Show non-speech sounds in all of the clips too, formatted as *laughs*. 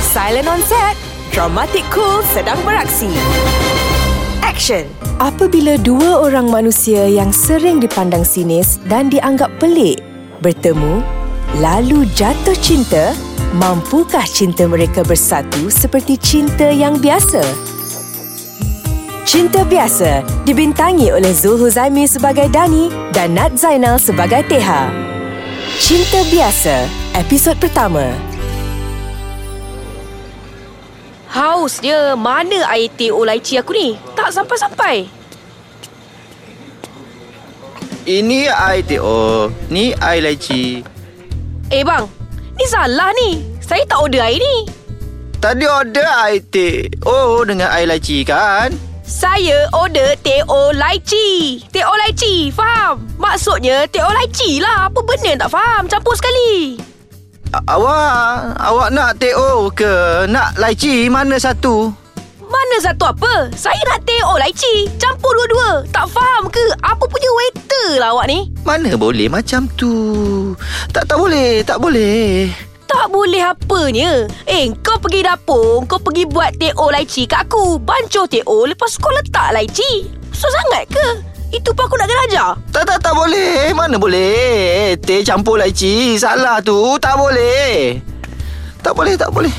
Silent on set. Dramatic cool sedang beraksi. Action. Apabila dua orang manusia yang sering dipandang sinis dan dianggap pelik bertemu, lalu jatuh cinta, mampukah cinta mereka bersatu seperti cinta yang biasa? Cinta Biasa dibintangi oleh Zul Huzaimi sebagai Dani dan Nat Zainal sebagai Teha. Cinta Biasa, episod pertama. Haus dia. Mana air teh o lychee aku ni? Tak sampai-sampai. Ini air teh oh, ni air lychee. Eh bang, ni salah ni. Saya tak order air ni. Tadi order air teh oh dengan air lychee kan? Saya order teh o lychee. Teh o lychee, faham? Maksudnya teh o lychee lah. Apa benda tak faham? Campur sekali. Awak, awak nak teh ke nak lychee mana satu? Mana satu apa? Saya nak teh o lychee. Campur dua-dua. Tak faham ke? Apa punya waiter lah awak ni? Mana boleh macam tu? Tak tak boleh, tak boleh. Tak boleh apanya. Eh, kau pergi dapur, kau pergi buat teh o lychee kat aku. Bancuh teh o, lepas kau letak lychee. Susah sangat ke? Itu pun aku nak kena ajar. Tak tak tak boleh. Mana boleh? Teh campur lychee. Salah tu. Tak boleh. Tak boleh, tak boleh.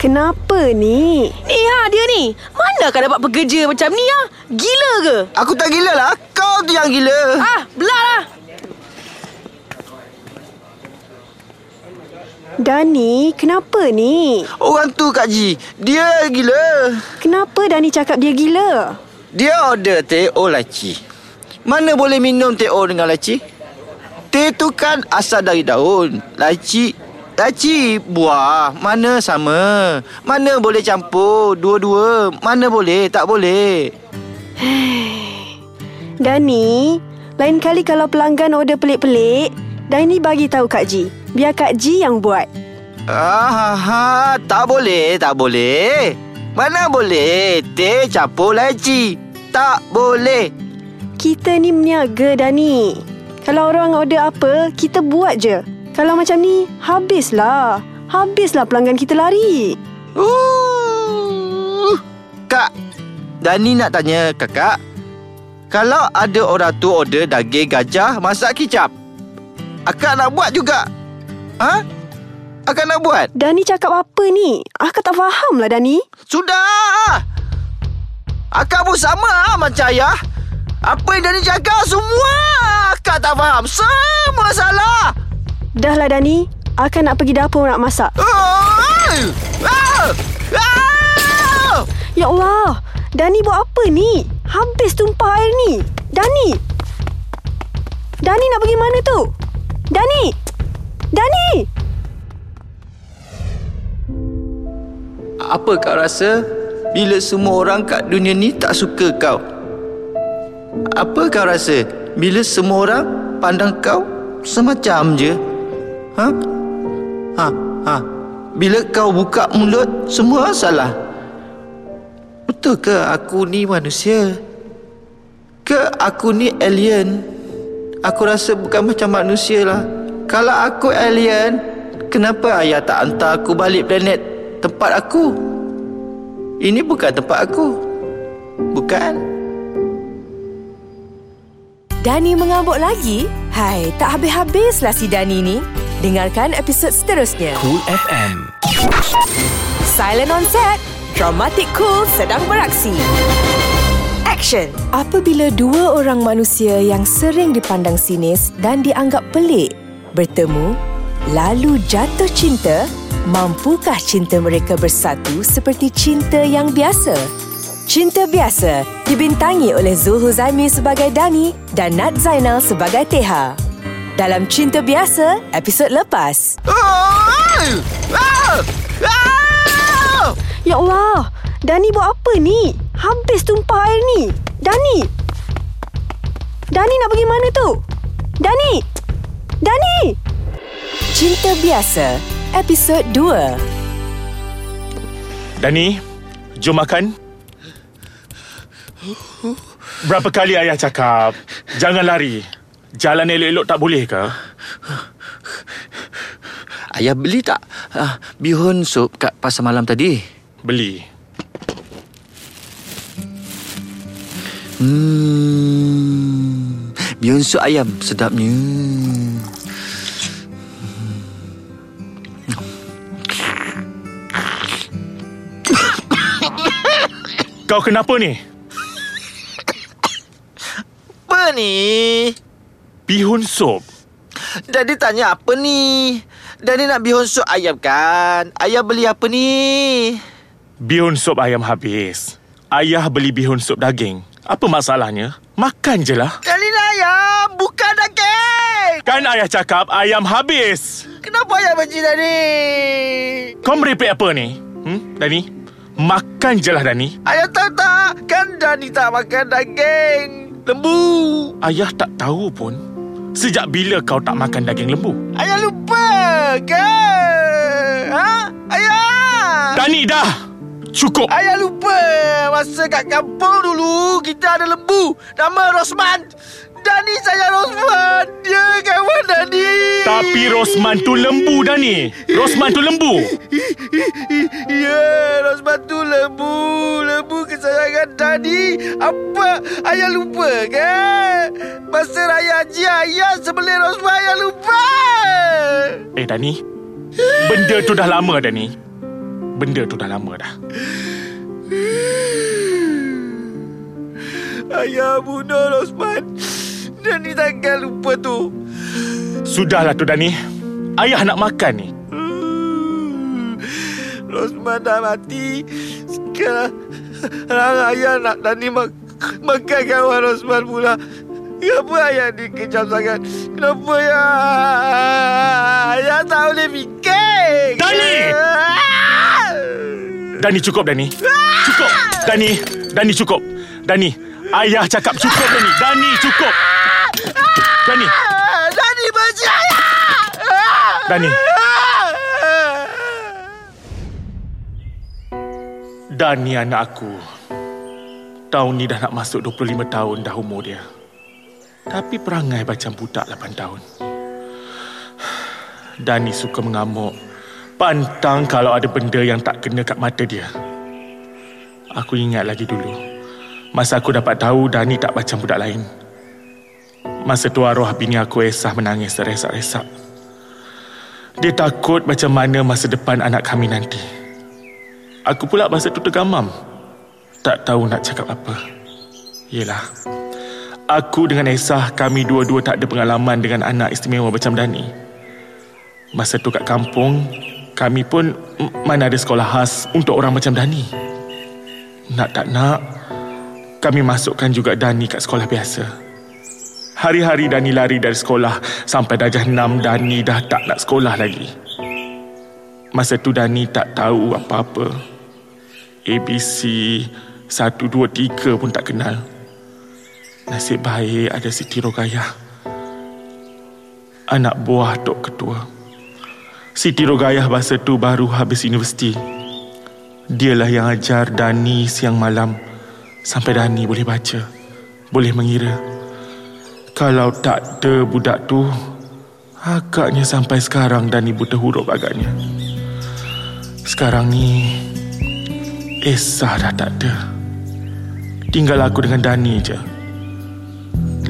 Kenapa ni? Ni ha dia ni. Mana akan dapat bekerja macam ni ha? Gila ke? Aku tak gila lah. Kau tu yang gila. Ah, belah lah. Dani, kenapa ni? Orang tu Kak Ji. Dia gila. Kenapa Dani cakap dia gila? Dia order teh o laci. Mana boleh minum teh o dengan laci? Teh tu kan asal dari daun. Laci Laci buah Mana sama Mana boleh campur Dua-dua Mana boleh Tak boleh *sighs* Dani, lain kali kalau pelanggan order pelik-pelik, Dani bagi tahu Kak Ji. Biar Kak Ji yang buat. ah, ha, Tak boleh Tak boleh Mana boleh Teh campur laci Tak boleh Kita ni meniaga Dani. Kalau orang order apa, kita buat je. Kalau macam ni, habislah. Habislah pelanggan kita lari. Uh, Kak, Dani nak tanya kakak. Kalau ada orang tu order daging gajah masak kicap, akak nak buat juga? Ha? Akak nak buat? Dani cakap apa ni? Akak tak faham lah Dani. Sudah! Akak pun sama ah, macam ayah. Apa yang Dani cakap semua akak tak faham. Semua salah. Dah lah Dani, akak nak pergi dapur nak masak. Ah! Ah! Ya Allah, Dani buat apa ni? Habis tumpah air ni. Dani! Dani nak pergi mana tu? Dani! Dani! Apa kau rasa bila semua orang kat dunia ni tak suka kau? Apa kau rasa bila semua orang pandang kau semacam je? Ha? Ha? Ha? Bila kau buka mulut semua salah. Betul ke aku ni manusia? Ke aku ni alien? Aku rasa bukan macam manusia lah. Kalau aku alien, kenapa ayah tak hantar aku balik planet tempat aku? Ini bukan tempat aku. Bukan? Dani mengamuk lagi? Hai, tak habis-habislah si Dani ni. Dengarkan episod seterusnya. Cool FM. Silent on set. Dramatic cool sedang beraksi. Action. Apabila dua orang manusia yang sering dipandang sinis dan dianggap pelik bertemu, lalu jatuh cinta, mampukah cinta mereka bersatu seperti cinta yang biasa? Cinta Biasa dibintangi oleh Zul Huzaimi sebagai Dani dan Nat Zainal sebagai Teha. Dalam Cinta Biasa, episod lepas. Ya Allah, Dani buat apa ni? Habis tumpah air ni. Dani! Dani nak pergi mana tu? Dani! Dani! Cinta Biasa, episod 2. Dani, jom makan. Berapa kali ayah cakap, jangan lari. Jalan elok-elok tak boleh ke? ayah beli tak uh, bihun sup kat pasar malam tadi? Beli. Hmm, bihun sup ayam sedapnya. Kau kenapa ni? Apa ni? Bihun sup. Daddy tanya apa ni? Daddy nak bihun sup ayam kan? Ayah beli apa ni? Bihun sup ayam habis. Ayah beli bihun sup daging. Apa masalahnya? Makan je lah. Kali ni ayam, bukan daging! Kan ayah cakap ayam habis. Kenapa ayah benci Daddy? Kau merepek apa ni? Hmm, Dani? Makan je lah, Dani. Ayah tahu tak? Kan Daddy tak makan daging. Lembu. Ayah tak tahu pun. Sejak bila kau tak makan daging lembu? Ayah lupa ke? Ha? Ayah! Dani, dah! Cukup! Ayah lupa Masa kat kampung dulu Kita ada lembu Nama Rosman Dani saya Rosman Dia kawan Dani Tapi Rosman tu lembu, Dani. Rosman tu lembu. Ya Rosman tu lembu Lembu kesayangan Dani Apa Ayah lupa ke Masa raya haji Ayah sebelum Rosman Ayah lupa Eh, Dani. Benda tu dah lama, Dani. Benda tu dah lama dah. Ayah bunuh Rosman Dani takkan lupa tu Sudahlah tu, Dani. Ayah nak makan ni. Rosman dah mati Sekarang ayah nak Dani mak makan kawan Rosman pula Kenapa ayah dikejam sangat Kenapa ya Ayah tak boleh fikir Dani! Dani cukup, Dani. Cukup. Dani. Dani cukup. Dani. Ayah cakap cukup, Dani. Dani cukup. Dani. Dani benci ayah Dani. Dani anak aku. Tahun ni dah nak masuk 25 tahun dah umur dia. Tapi perangai macam budak 8 tahun. Dani suka mengamuk. Pantang kalau ada benda yang tak kena kat mata dia. Aku ingat lagi dulu. Masa aku dapat tahu Dani tak macam budak lain. Masa tu arwah bini aku Esah menangis teresak-resak. Dia takut macam mana masa depan anak kami nanti. Aku pula masa tu tergamam. Tak tahu nak cakap apa. Yelah. Aku dengan Esah, kami dua-dua tak ada pengalaman dengan anak istimewa macam Dani. Masa tu kat kampung, kami pun mana ada sekolah khas untuk orang macam Dani. Nak tak nak, kami masukkan juga Dani kat sekolah biasa. Hari-hari Dani lari dari sekolah sampai darjah 6 Dani dah tak nak sekolah lagi. Masa tu Dani tak tahu apa-apa. ABC 1, 2, 3 pun tak kenal. Nasib baik ada Siti Rogayah. Anak buah Tok Ketua. Siti Rogayah masa tu baru habis universiti. Dialah yang ajar Dani siang malam sampai Dani boleh baca, boleh mengira. Kalau tak ada budak tu, agaknya sampai sekarang Dani buta huruf agaknya. Sekarang ni, Esa dah tak ada. Tinggal aku dengan Dani je.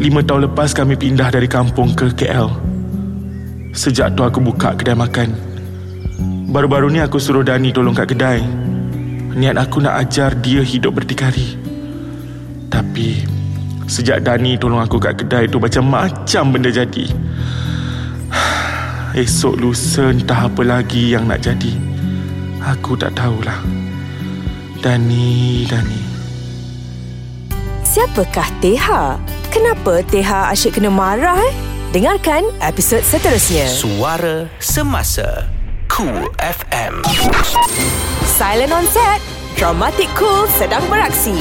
Lima tahun lepas kami pindah dari kampung ke KL. Sejak tu aku buka kedai makan. Baru-baru ni aku suruh Dani tolong kat kedai. Niat aku nak ajar dia hidup berdikari. Tapi sejak Dani tolong aku kat kedai tu macam-macam benda jadi. *sighs* Esok lusa entah apa lagi yang nak jadi. Aku tak tahulah. Dani, Dani. Siapakah Teha? Kenapa Teha asyik kena marah eh? Dengarkan episod seterusnya. Suara Semasa Cool FM Silent on set. Dramatic Cool sedang beraksi.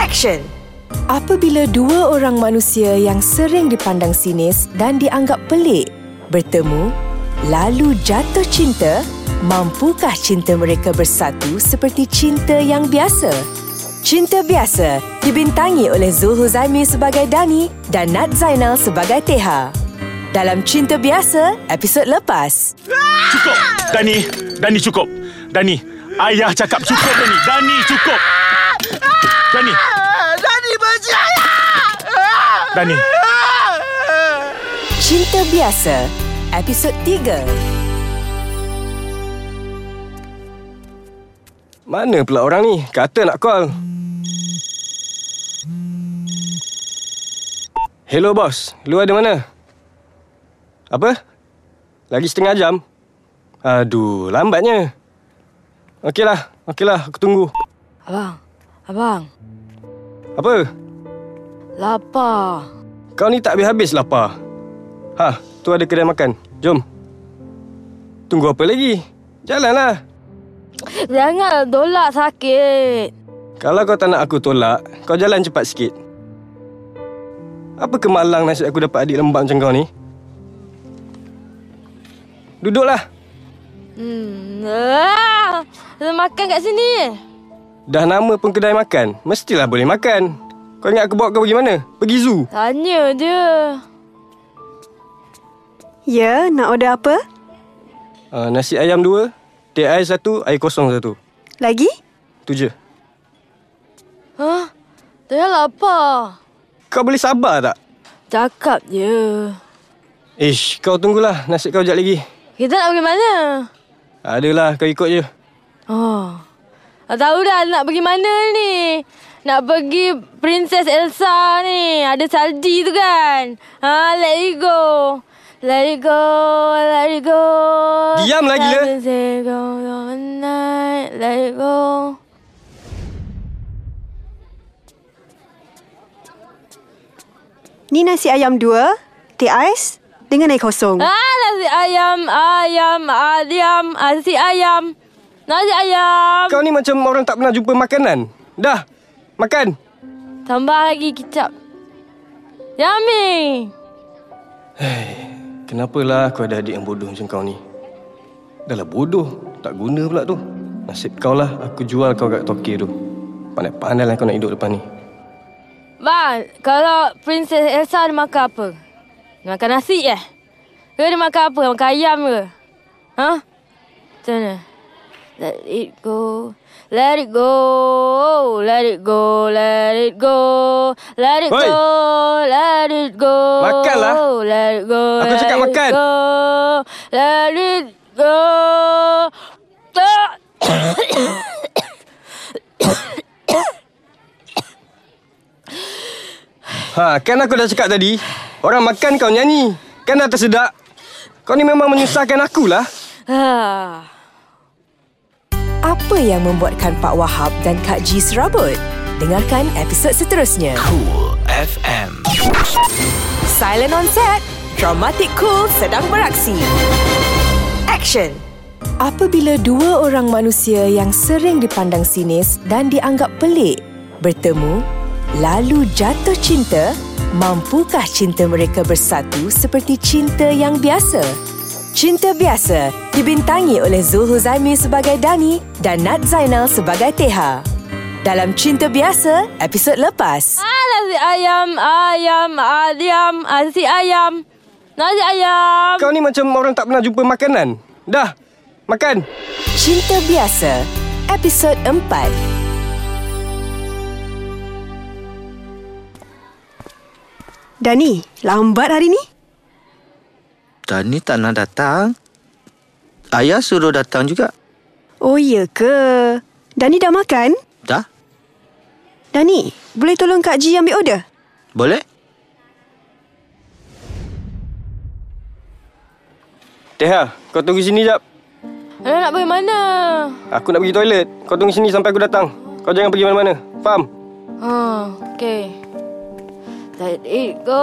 Action. Apabila dua orang manusia yang sering dipandang sinis dan dianggap pelik bertemu, lalu jatuh cinta, mampukah cinta mereka bersatu seperti cinta yang biasa? Cinta Biasa dibintangi oleh Zul Huzaimi sebagai Dani dan Nat Zainal sebagai Teha. Dalam Cinta Biasa, episod lepas. Cukup. Dani, Dani cukup. Dani, ayah cakap cukup Dani. Dani cukup. Dani. Dani benci ayah! Dani. Cinta Biasa, episod 3. Mana pula orang ni? Kata nak call. Hello bos, lu ada mana? Apa? Lagi setengah jam? Aduh, lambatnya. Okeylah, okeylah, aku tunggu. Abang, abang, Apa? lapar. Kau ni tak habis-habis lapar. Ha, tu ada kedai makan. Jom. Tunggu apa lagi? Jalanlah. Jangan tolak sakit. Kalau kau tak nak aku tolak, kau jalan cepat sikit. Apa kemalang nasib aku dapat adik lembab macam kau ni? Duduklah. Hmm. Ah, makan kat sini. Dah nama pun kedai makan, mestilah boleh makan. Kau ingat aku bawa kau pergi mana? Pergi zoo. Tanya je. Ya, nak order apa? Uh, nasi ayam dua, teh air satu, air kosong satu. Lagi? Tu je. Hah? Saya lapar. Kau boleh sabar tak? Cakap je. Ish, kau tunggulah. Nasib kau jap lagi. Kita nak pergi mana? Adalah, kau ikut je. Oh. Tak tahu dah nak pergi mana ni. Nak pergi Princess Elsa ni. Ada salji tu kan. Ha, let it go. Let it go, let it go. Diam lah, gila. Let it go, let it go. Ni nasi ayam dua, teh ais dengan air kosong. Ah, nasi ayam, ayam, ayam, nasi ayam. Nasi ayam. Kau ni macam orang tak pernah jumpa makanan. Dah, makan. Tambah lagi kicap. Yummy. Kenapalah kau ada adik yang bodoh macam kau ni? Dah lah bodoh. Tak guna pula tu. Nasib kau lah aku jual kau kat Tokyo tu. Pandai-pandai lah kau nak hidup depan ni. Bang, kalau Princess Elsa dia makan apa? Dia makan nasi eh? Ke dia makan apa? Makan ayam ke? Ha? Macam mana? Let it go. Let it go. Let it go. Let it go. Let it Oi. go. Let it go. Makanlah. Let it go. Aku let cakap it makan. Go. Let it go. Ha, kan aku dah cakap tadi. Orang makan kau nyanyi. Kan dah tersedak. Kau ni memang menyusahkan akulah. Ah. Apa yang membuatkan Pak Wahab dan Kak Ji serabut? Dengarkan episod seterusnya. Cool FM. Silent on set. Dramatic Cool sedang beraksi. Action. Apabila dua orang manusia yang sering dipandang sinis dan dianggap pelik bertemu, lalu jatuh cinta, mampukah cinta mereka bersatu seperti cinta yang biasa? Cinta Biasa dibintangi oleh Zul Huzaimi sebagai Dani dan Nat Zainal sebagai Teha. Dalam Cinta Biasa, episod lepas. Ah, nasi ayam, ayam, ayam, nasi ayam. Nasi ayam. Kau ni macam orang tak pernah jumpa makanan. Dah, makan. Cinta Biasa, episod 4. Dani, lambat hari ni? Dani tak nak datang. Ayah suruh datang juga. Oh, ya ke? Dani dah makan? Dah? Dani, boleh tolong Kak Ji ambil order? Boleh? Teha, kau tunggu sini jap. Alah nak pergi mana? Aku nak pergi toilet. Kau tunggu sini sampai aku datang. Kau jangan pergi mana-mana. Faham? Ha, okay. Let it go,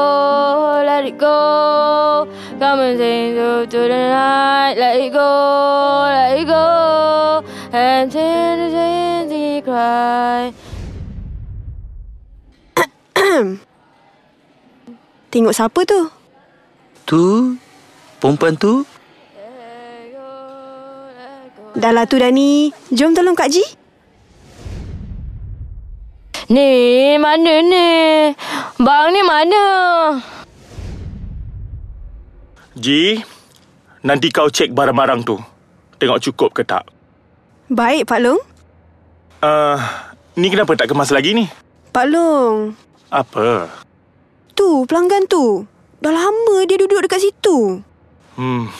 let it go. Come and sing to, to the night. Let it go, let it go. And till the day cry. *coughs* Tengok siapa tu? Tu, perempuan tu, Let go, let go. Dah lah tu Dani. Jom tolong Kak Ji. Ni, mana ni? Bang ni mana? Ji, nanti kau cek barang-barang tu. Tengok cukup ke tak. Baik, Pak Long. Uh, ni kenapa tak kemas lagi ni? Pak Long. Apa? Tu, pelanggan tu. Dah lama dia duduk dekat situ. Hmm,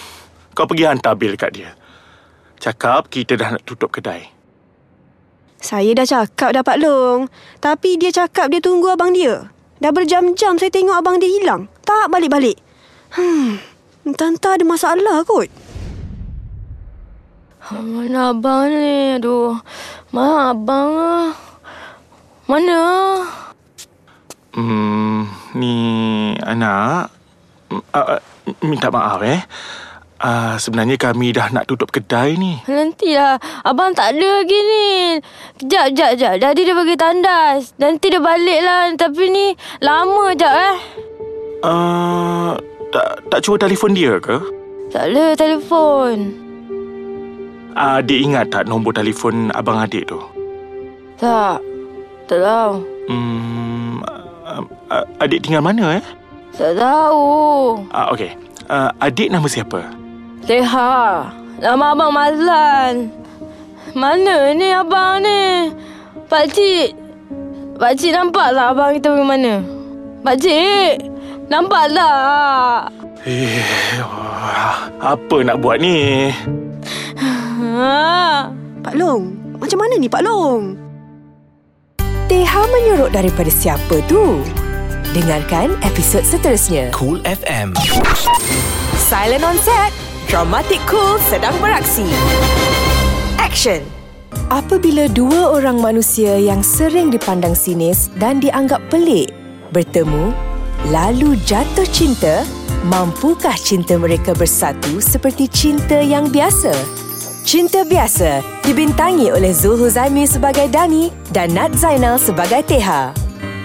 kau pergi hantar bil kat dia. Cakap kita dah nak tutup kedai. Saya dah cakap dah Pak Long. Tapi dia cakap dia tunggu abang dia. Dah berjam-jam saya tengok abang dia hilang. Tak balik-balik. Hmm, entah-entah ada masalah kot. Mana abang ni? Aduh. Mana abang ah? Mana? Hmm, ni anak. Uh, uh, minta maaf eh. Uh, sebenarnya kami dah nak tutup kedai ni. Nantilah. Abang tak ada lagi ni. Kejap, kejap, kejap. Jadi dia pergi tandas. Nanti dia balik lah. Tapi ni lama jap eh. Uh, tak, tak cuba telefon dia ke? Tak ada telefon. Uh, adik ingat tak nombor telefon abang adik tu? Tak. Tak tahu. Hmm, uh, uh, adik tinggal mana eh? Tak tahu. Uh, Okey. Uh, adik nama siapa? Leha. Nama abang Mazlan. Mana ni abang ni? Pakcik. Pakcik nampak tak abang kita pergi mana? Pakcik. Nampak tak? Eh, apa nak buat ni? Ha. Pak Long, macam mana ni Pak Long? Teha menyorok daripada siapa tu? Dengarkan episod seterusnya. Cool FM. Silent on set. Dramatic Cool sedang beraksi. Action. Apabila dua orang manusia yang sering dipandang sinis dan dianggap pelik bertemu, lalu jatuh cinta, mampukah cinta mereka bersatu seperti cinta yang biasa? Cinta Biasa dibintangi oleh Zul Huzaimi sebagai Dani dan Nat Zainal sebagai Teha.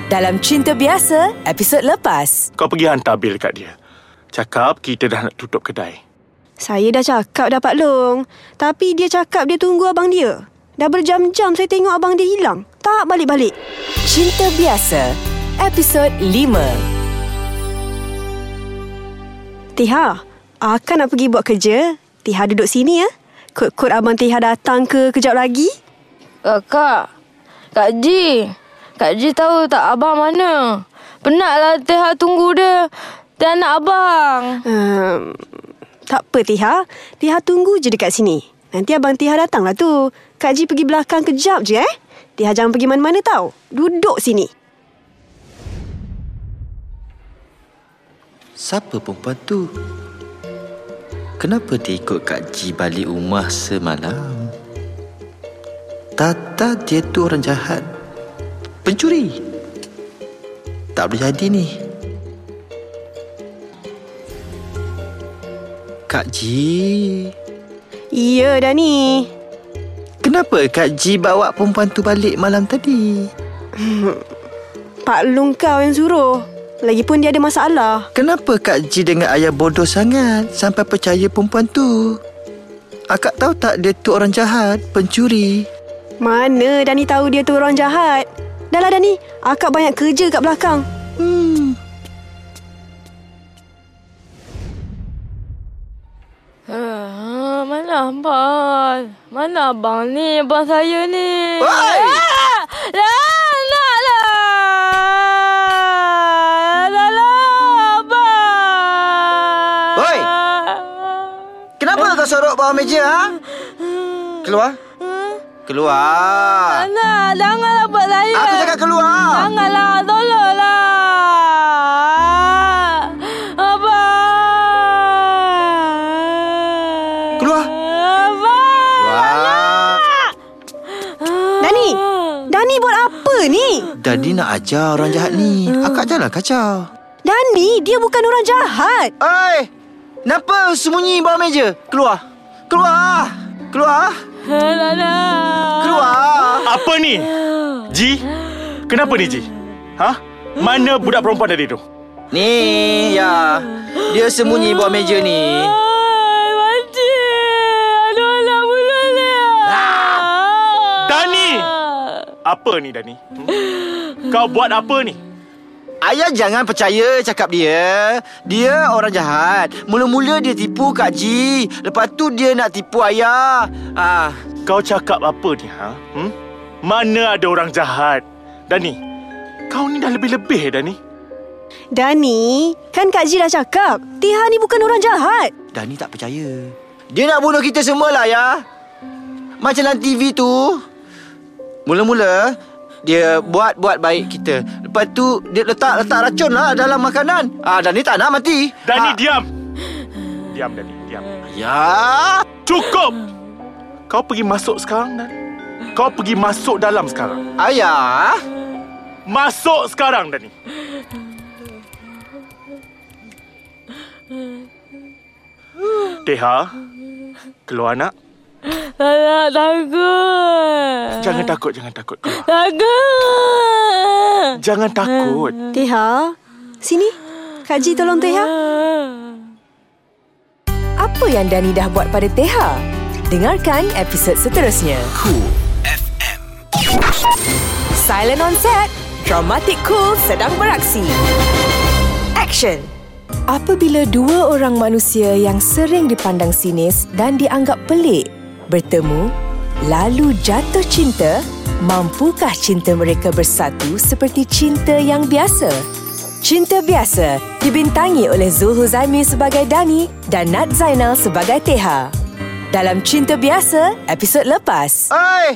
Dalam Cinta Biasa, episod lepas. Kau pergi hantar bil kat dia. Cakap kita dah nak tutup kedai. Saya dah cakap dah Pak Long. Tapi dia cakap dia tunggu abang dia. Dah berjam-jam saya tengok abang dia hilang. Tak balik-balik. Cinta Biasa, episod 5. Tiha, akan nak pergi buat kerja. Tiha duduk sini ya. Kod-kod abang Tiha datang ke kejap lagi. Kakak. Kak Ji. Kak Ji tahu tak abang mana? Penatlah Teha tunggu dia. Dia anak abang. Um, tak apa Tiha. Tiha tunggu je dekat sini. Nanti abang Tiha datang lah tu. Kak Ji pergi belakang kejap je eh. Tiha jangan pergi mana-mana tau. Duduk sini. Siapa perempuan tu? Kenapa dia ikut Kak Ji balik rumah semalam? Tata dia tu orang jahat. Pencuri. Tak boleh jadi ni. Kak Ji. Ya Dani. Kenapa Kak Ji bawa perempuan tu balik malam tadi? *laughs* Pak Long kau yang suruh. Lagipun dia ada masalah. Kenapa Kak Ji dengan ayah bodoh sangat sampai percaya perempuan tu? Akak tahu tak dia tu orang jahat, pencuri. Mana Dani tahu dia tu orang jahat? Dah lah Dani, akak banyak kerja kat belakang. Ah, mana abang? Mana abang ni? Abang saya ni. Oi! Ah! Lah! Kenapa kau sorok bawah meja, ha? Keluar. Keluar. Nak, janganlah buat saya. Aku cakap keluar. Janganlah, Dadi nak ajar orang jahat ni. Akak janganlah kacau. Dani, dia bukan orang jahat. Oi! Kenapa sembunyi bawah meja? Keluar. Keluar. Keluar. Keluar. Apa ni? Ji? Kenapa ni Ji? Ha? Mana budak perempuan tadi tu? Ni, ya. Dia sembunyi bawah meja ni. Dani! Apa ni Dani? Hmm? Kau buat apa ni? Ayah jangan percaya cakap dia. Dia orang jahat. Mula-mula dia tipu Kak Ji. Lepas tu dia nak tipu ayah. Ah, Kau cakap apa ni, ha? Hmm? Mana ada orang jahat? Dani, kau ni dah lebih-lebih dah ni. Dani, kan Kak Ji dah cakap, Tiha ni bukan orang jahat. Dani tak percaya. Dia nak bunuh kita semua lah ya. Macam dalam TV tu. Mula-mula dia buat-buat baik kita. Lepas tu dia letak-letak racun lah dalam makanan. Ah Dani tak nak mati. Dani, Ah, diam. Diam, Dani, diam. Ya. Cukup! Kau pergi masuk sekarang, Dan. Kau pergi masuk dalam sekarang. Ayah. Masuk sekarang, Dani. Teha, keluar nak. Tak takut. Jangan takut, jangan takut. Keluar. Takut. Jangan takut. Tiha, sini. Kak Ji tolong Tiha. Apa yang Dani dah buat pada Teha? Dengarkan episod seterusnya. Cool FM. Silent on set. Dramatic Cool sedang beraksi. Action. Apabila dua orang manusia yang sering dipandang sinis dan dianggap pelik bertemu, lalu jatuh cinta, mampukah cinta mereka bersatu seperti cinta yang biasa? Cinta Biasa dibintangi oleh Zul Huzaimi sebagai Dani dan Nat Zainal sebagai Teha. Dalam Cinta Biasa, episod lepas. Oi.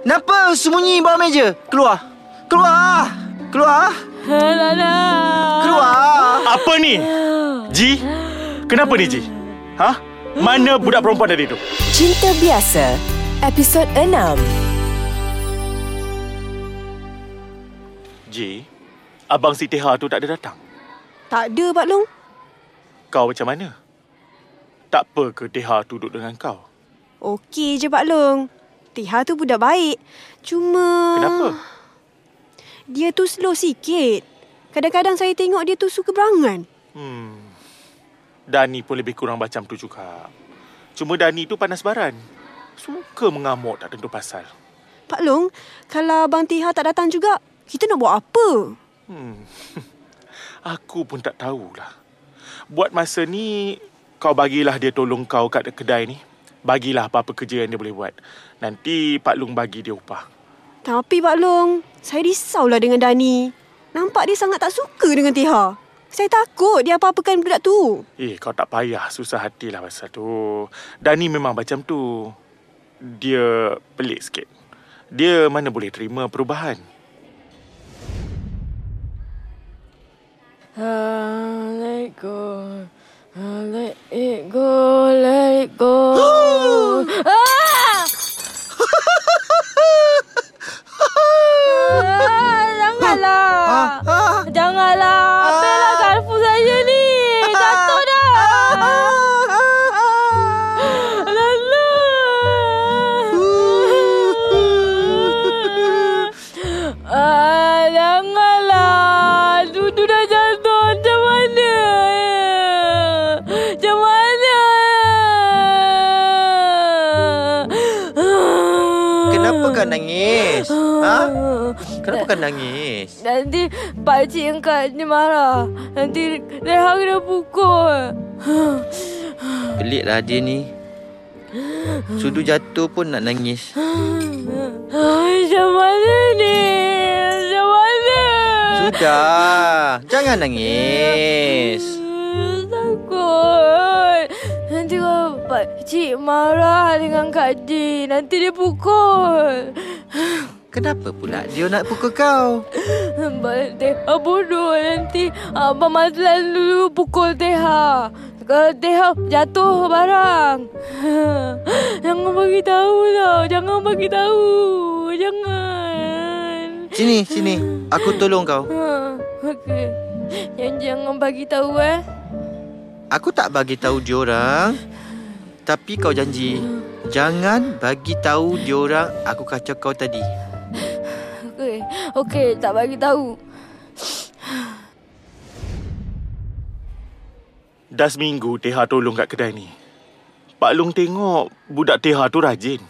Kenapa sembunyi bawah meja? Keluar. Keluar. Keluar. Nak. Keluar. Apa ni? Ji? Kenapa ni, Ji? Ha? Mana budak perempuan tadi tu? Cinta Biasa, episod 6. Ji, abang si Teha tu tak ada datang. Tak ada, Pak Long. Kau macam mana? Tak apa ke Teha tu duduk dengan kau? Okey je, Pak Long. Tiha tu budak baik. Cuma... Kenapa? Dia tu slow sikit. Kadang-kadang saya tengok dia tu suka berangan. Hmm. Dani pun lebih kurang macam tu juga. Cuma Dani tu panas baran. Suka mengamuk tak tentu pasal. Pak Long, kalau Abang Tiha tak datang juga, kita nak buat apa? Hmm. *laughs* Aku pun tak tahulah. Buat masa ni, kau bagilah dia tolong kau kat kedai ni. Bagilah apa-apa kerja yang dia boleh buat. Nanti Pak Long bagi dia upah. Tapi Pak Long, saya risaulah dengan Dani. Nampak dia sangat tak suka dengan Tiha. Saya takut dia apa-apakan budak tu. Eh, kau tak payah susah hatilah pasal tu. Dani memang macam tu. Dia pelik sikit. Dia mana boleh terima perubahan. Ah, let it go. Let it go, let it go. ah! ah, janganlah. Janganlah. Kau nangis? Nanti pakcik yang kat ni marah. Nanti Reha kena pukul. Peliklah dia ni. Sudu jatuh pun nak nangis. Macam mana ni? Macam mana? Sudah. Jangan nangis. Takut. Nanti kalau pakcik marah dengan Kak Di. Nanti dia pukul. Kenapa pula dia nak pukul kau? *laughs* Abang Teha bodoh nanti Abang Mazlan dulu pukul Teha Kalau Teha jatuh barang *laughs* Jangan bagi tahu tau Jangan bagi tahu Jangan Sini, sini. Aku tolong kau. ha, Okey Yang jangan bagi tahu eh Aku tak bagi tahu diorang. Tapi kau janji jangan bagi tahu diorang aku kacau kau tadi. Okey tak bagi tahu Dah seminggu Teha tolong kat kedai ni. Pak Long tengok budak Teha tu rajin.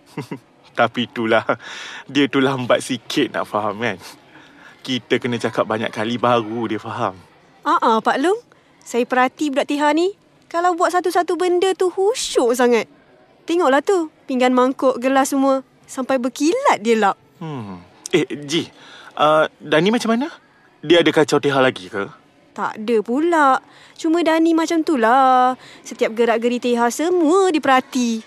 *laughs* Tapi itulah, dia tu lambat sikit nak faham kan. Kita kena cakap banyak kali baru dia faham. Ah, uh Pak Long. Saya perhati budak Tiha ni. Kalau buat satu-satu benda tu khusyuk sangat. Tengoklah tu. Pinggan mangkuk, gelas semua. Sampai berkilat dia lap. Hmm. Eh, Ji. Uh, Dani macam mana? Dia ada kacau Tiha lagi ke? Tak ada pula. Cuma Dani macam tu lah. Setiap gerak-geri Tiha semua diperhati.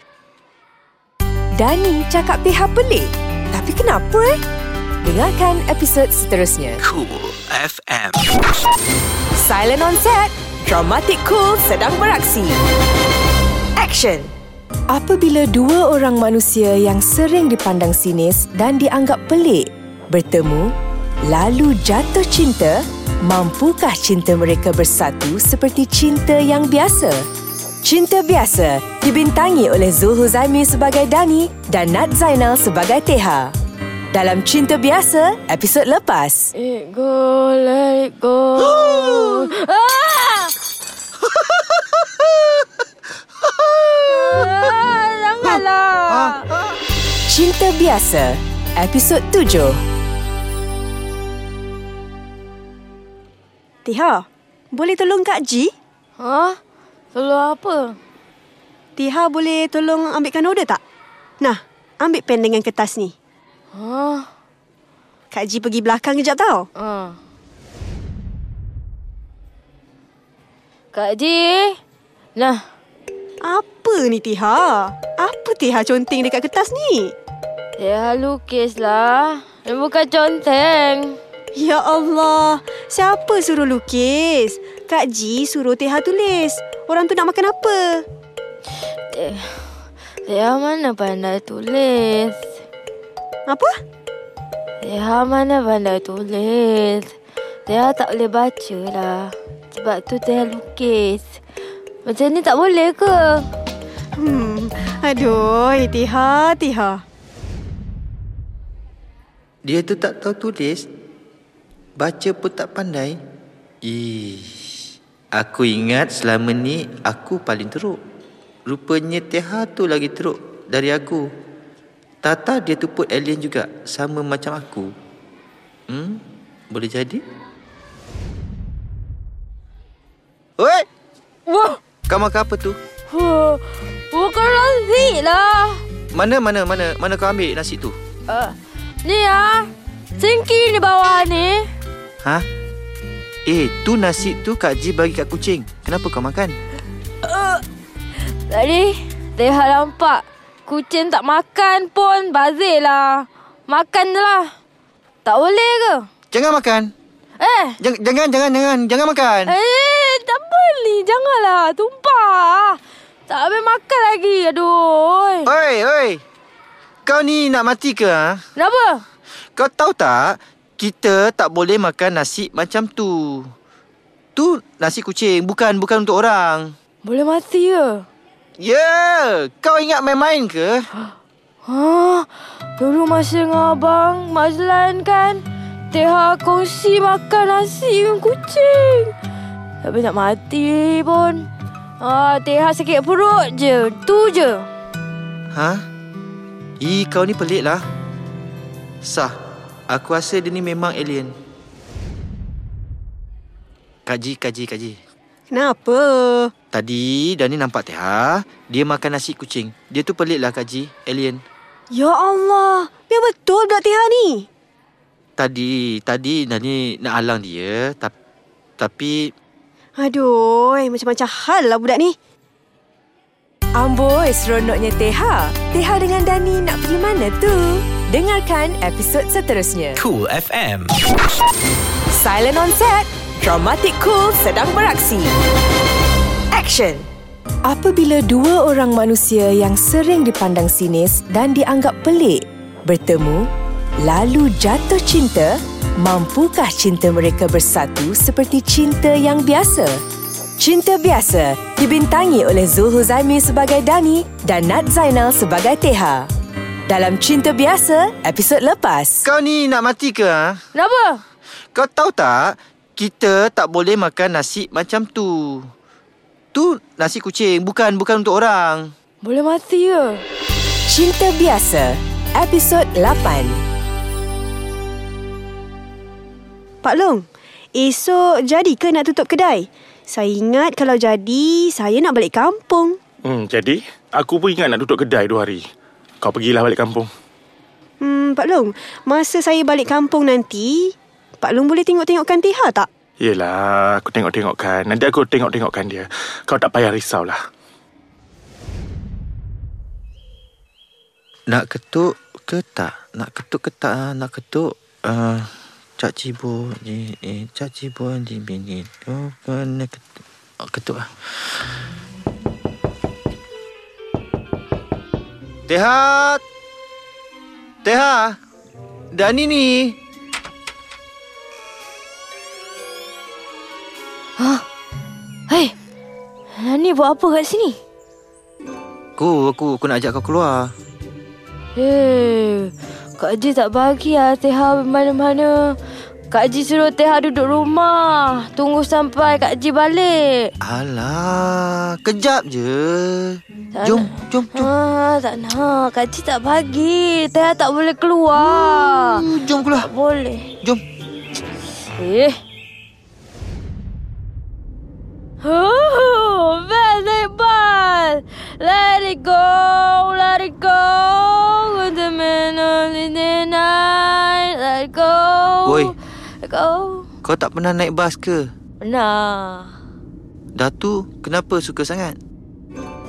Dani cakap Teha pelik. Tapi kenapa eh? Dengarkan episod seterusnya. Cool FM. Silent on set. Dramatic cool sedang beraksi. Action. Apabila dua orang manusia yang sering dipandang sinis dan dianggap pelik bertemu, lalu jatuh cinta, mampukah cinta mereka bersatu seperti cinta yang biasa? Cinta Biasa dibintangi oleh Zul Huzaimi sebagai Dani dan Nat Zainal sebagai Teha. Dalam Cinta Biasa, episod lepas. It go, let it go. *gasps* ah! *laughs* ah, janganlah. Cinta Biasa, episod tujuh. Tiha, boleh tolong Kak Ji? Ha? Tolong apa? Tiha boleh tolong ambilkan order tak? Nah, ambil pen dengan kertas ni. Ha? Kak Ji pergi belakang kejap tau. Ha. Kak Ji. Nah, Apa ni Tiha? Apa Tiha conteng dekat kertas ni? dia lukis lah. Dia bukan conteng. Ya Allah, siapa suruh lukis? Kak Ji suruh Tiha tulis. Orang tu nak makan apa? Dia, dia mana pandai tulis? Apa? Dia mana pandai tulis? Dia tak boleh baca lah. Sebab tu dia lukis. Macam ni tak boleh ke? Hmm, aduh, Tiha, Tiha. Dia tu tak tahu tulis. Baca pun tak pandai. Ih, aku ingat selama ni aku paling teruk. Rupanya Teha tu lagi teruk dari aku. Tata dia tu put alien juga sama macam aku. Hmm, boleh jadi? Oi, Wah, kau makan apa tu? huh, bukan nasi lah. Mana mana mana mana kau ambil nasi tu? Uh, ni ah, singki ni bawah ni. Ha? Eh, tu nasi tu Kak Ji bagi kat kucing. Kenapa kau makan? Tadi, Teha nampak. Kucing tak makan pun bazir lah. Makan je lah. Tak boleh ke? Jangan makan. Eh, Jangan jangan jangan jangan jangan makan. eh, tak boleh. Janganlah, tumpah. Tak habis makan lagi. Aduh. Oi, oi. Kau ni nak mati ke ha? Kenapa? Kau tahu tak? Kita tak boleh makan nasi macam tu. Tu nasi kucing, bukan bukan untuk orang. Boleh mati ke? Ya, yeah. kau ingat main-main ke? *gasps* Ha, dulu masa dengan abang Mazlan kan Teha kongsi makan nasi dengan kucing Tapi nak mati pun Ah, Teha sakit perut je Tu je Ha? Ih, kau ni pelik lah. Sah. Aku rasa dia ni memang alien. Kaji, kaji, kaji. Kenapa? Tadi Dani nampak Teha, dia makan nasi kucing. Dia tu pelik lah Kaji, alien. Ya Allah, biar betul budak Tiha ni. Tadi, tadi Dani nak halang dia, tapi, tapi Aduh, macam-macam hal lah budak ni. Amboi, seronoknya Teha. Teha dengan Dani nak pergi mana tu? Dengarkan episod seterusnya. Cool FM. Silent on set. Dramatic cool sedang beraksi. Action. Apabila dua orang manusia yang sering dipandang sinis dan dianggap pelik bertemu, lalu jatuh cinta, mampukah cinta mereka bersatu seperti cinta yang biasa? Cinta Biasa dibintangi oleh Zul Huzaimi sebagai Dani dan Nat Zainal sebagai Teha. Dalam Cinta Biasa, episod lepas. kau ni nak mati ke ha? Kenapa? Kau tahu tak, kita tak boleh makan nasi macam tu. Tu nasi kucing, bukan bukan untuk orang. Boleh mati ke? Cinta Biasa, episod 8. Pak Long, esok jadi ke nak tutup kedai? Saya ingat kalau jadi, saya nak balik kampung. Hmm, jadi, aku pun ingat nak duduk kedai dua hari. Kau pergilah balik kampung. Hmm, Pak Long, masa saya balik kampung nanti, Pak Long boleh tengok-tengokkan Tiha tak? Yelah, aku tengok-tengokkan. Nanti aku tengok-tengokkan dia. Kau tak payah risaulah. Nak ketuk ke tak? Nak ketuk ke tak? Nak ketuk. Uh, Cak Cibo ni eh, Cak Cibo di bini. Oh, kena ketuk. Oh, ketuk lah. Tehat. Teha. Dani ni. Hei, Ni buat apa kat sini? Aku, aku, aku nak ajak kau keluar. Hei, Kak Haji tak bagi lah Teha mana-mana. Kak Haji suruh Teha duduk rumah. Tunggu sampai Kak Haji balik. Alah, kejap je. Tak Jom, nak. jom, jom. Ha, tak nak. Kak Haji tak bagi. Teha tak boleh keluar. Hmm, Jom keluar. Tak boleh. Jom. Eh. Oh, best bus. Let it go, Go. Kau tak pernah naik bas ke? Pernah. Datu, kenapa suka sangat?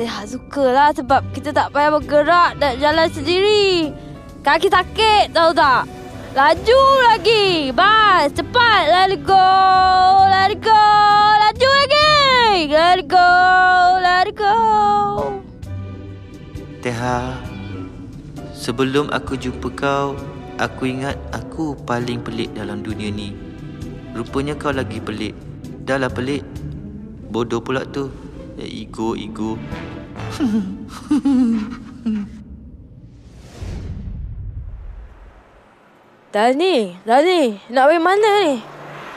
Saya suka lah sebab kita tak payah bergerak dan jalan sendiri. Kaki sakit tahu tak? Laju lagi. Bas, cepat. Let it go. Let it go. Laju lagi. Let it go. Let it go. Teha, sebelum aku jumpa kau, aku ingat aku paling pelik dalam dunia ni. Rupanya kau lagi pelik. Dah lah pelik. Bodoh pula tu. Ya, ego, ego. *laughs* Dani, Dani, nak pergi mana ni?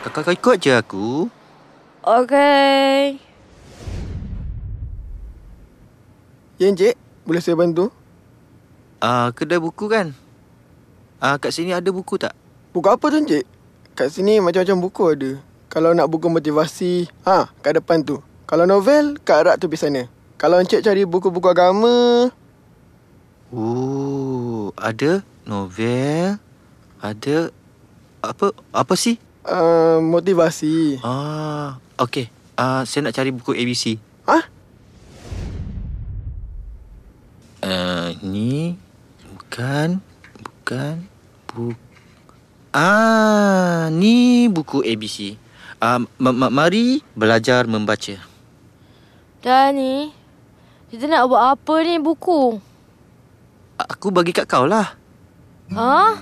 Kakak kau ikut je aku. Okey. Ya, Encik. Boleh saya bantu? Ah, uh, kedai buku kan? Ah, uh, kat sini ada buku tak? Buku apa tu, Encik? Kat sini macam-macam buku ada. Kalau nak buku motivasi, ha, kat depan tu. Kalau novel, kat rak tepi sana. Kalau Encik cari buku-buku agama, Oh, ada novel, ada apa apa sih? uh, motivasi. Ah, okey. Ah, saya nak cari buku ABC. Ha? Uh, ni bukan bukan bu Ah, ni buku ABC. Ah, ma- ma- mari belajar membaca. Dani, kita nak buat apa ni buku? Aku bagi kat kau lah. Ha?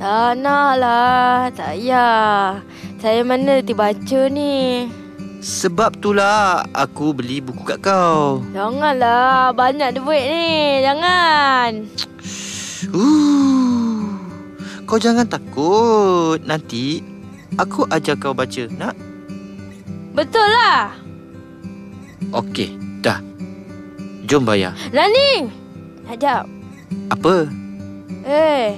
Tak nak lah. Tak payah. Saya mana nanti baca ni. Sebab itulah aku beli buku kat kau. Janganlah. Banyak duit ni. Jangan. Uh, kau jangan takut. Nanti aku ajar kau baca. Nak? Betul lah. Okey, dah. Jom bayar. Nani. Sekejap. Apa? Eh.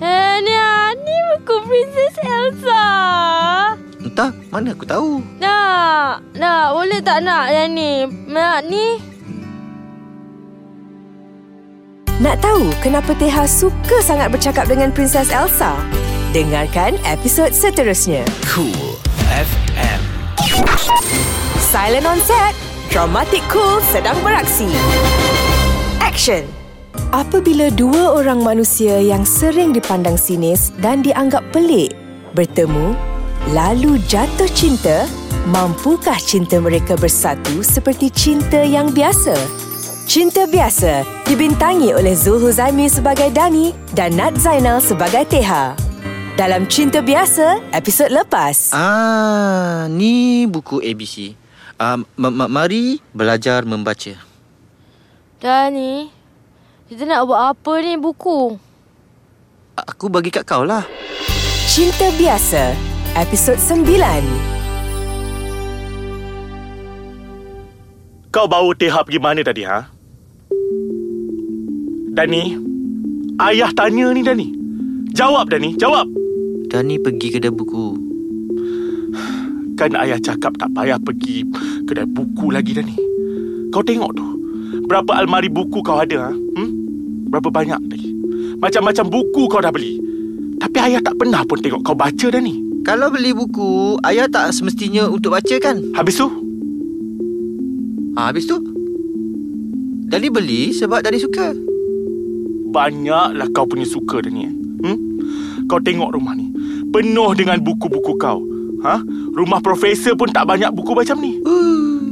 Eh, ni, ah, ni buku Princess Elsa. Entah, mana aku tahu. Nak. Nak. Boleh tak nak yang ni? Nak ni? Nak tahu kenapa Teha suka sangat bercakap dengan Princess Elsa? Dengarkan episod seterusnya. Cool FM. Silent on set. Dramatic Cool sedang beraksi. Action. Apabila dua orang manusia yang sering dipandang sinis dan dianggap pelik bertemu, lalu jatuh cinta, mampukah cinta mereka bersatu seperti cinta yang biasa? Cinta Biasa dibintangi oleh Zul Huzaimi sebagai Dani dan Nat Zainal sebagai Teha. Dalam Cinta Biasa, episod lepas. Ah, ni buku ABC. Ah, ma- ma- mari belajar membaca. Dani. Kita nak buat apa ni buku? Aku bagi kat kau lah. Cinta Biasa, episod 9. Kau bawa Teha pergi mana tadi, ha? Dani, ayah tanya ni, Dani. Jawab, Dani. Jawab. Dani pergi kedai buku. Kan ayah cakap tak payah pergi kedai buku lagi dah ni. Kau tengok tu. Berapa almari buku kau ada? Ha? Hmm? Berapa banyak lagi? Macam-macam buku kau dah beli. Tapi ayah tak pernah pun tengok kau baca dah ni. Kalau beli buku, ayah tak semestinya untuk baca kan? Habis tu, Ha, habis tu? Dani beli sebab Dani suka. Banyaklah kau punya suka dah ni. eh. Hmm? Kau tengok rumah ni. Penuh dengan buku-buku kau. Ha? Rumah profesor pun tak banyak buku macam ni.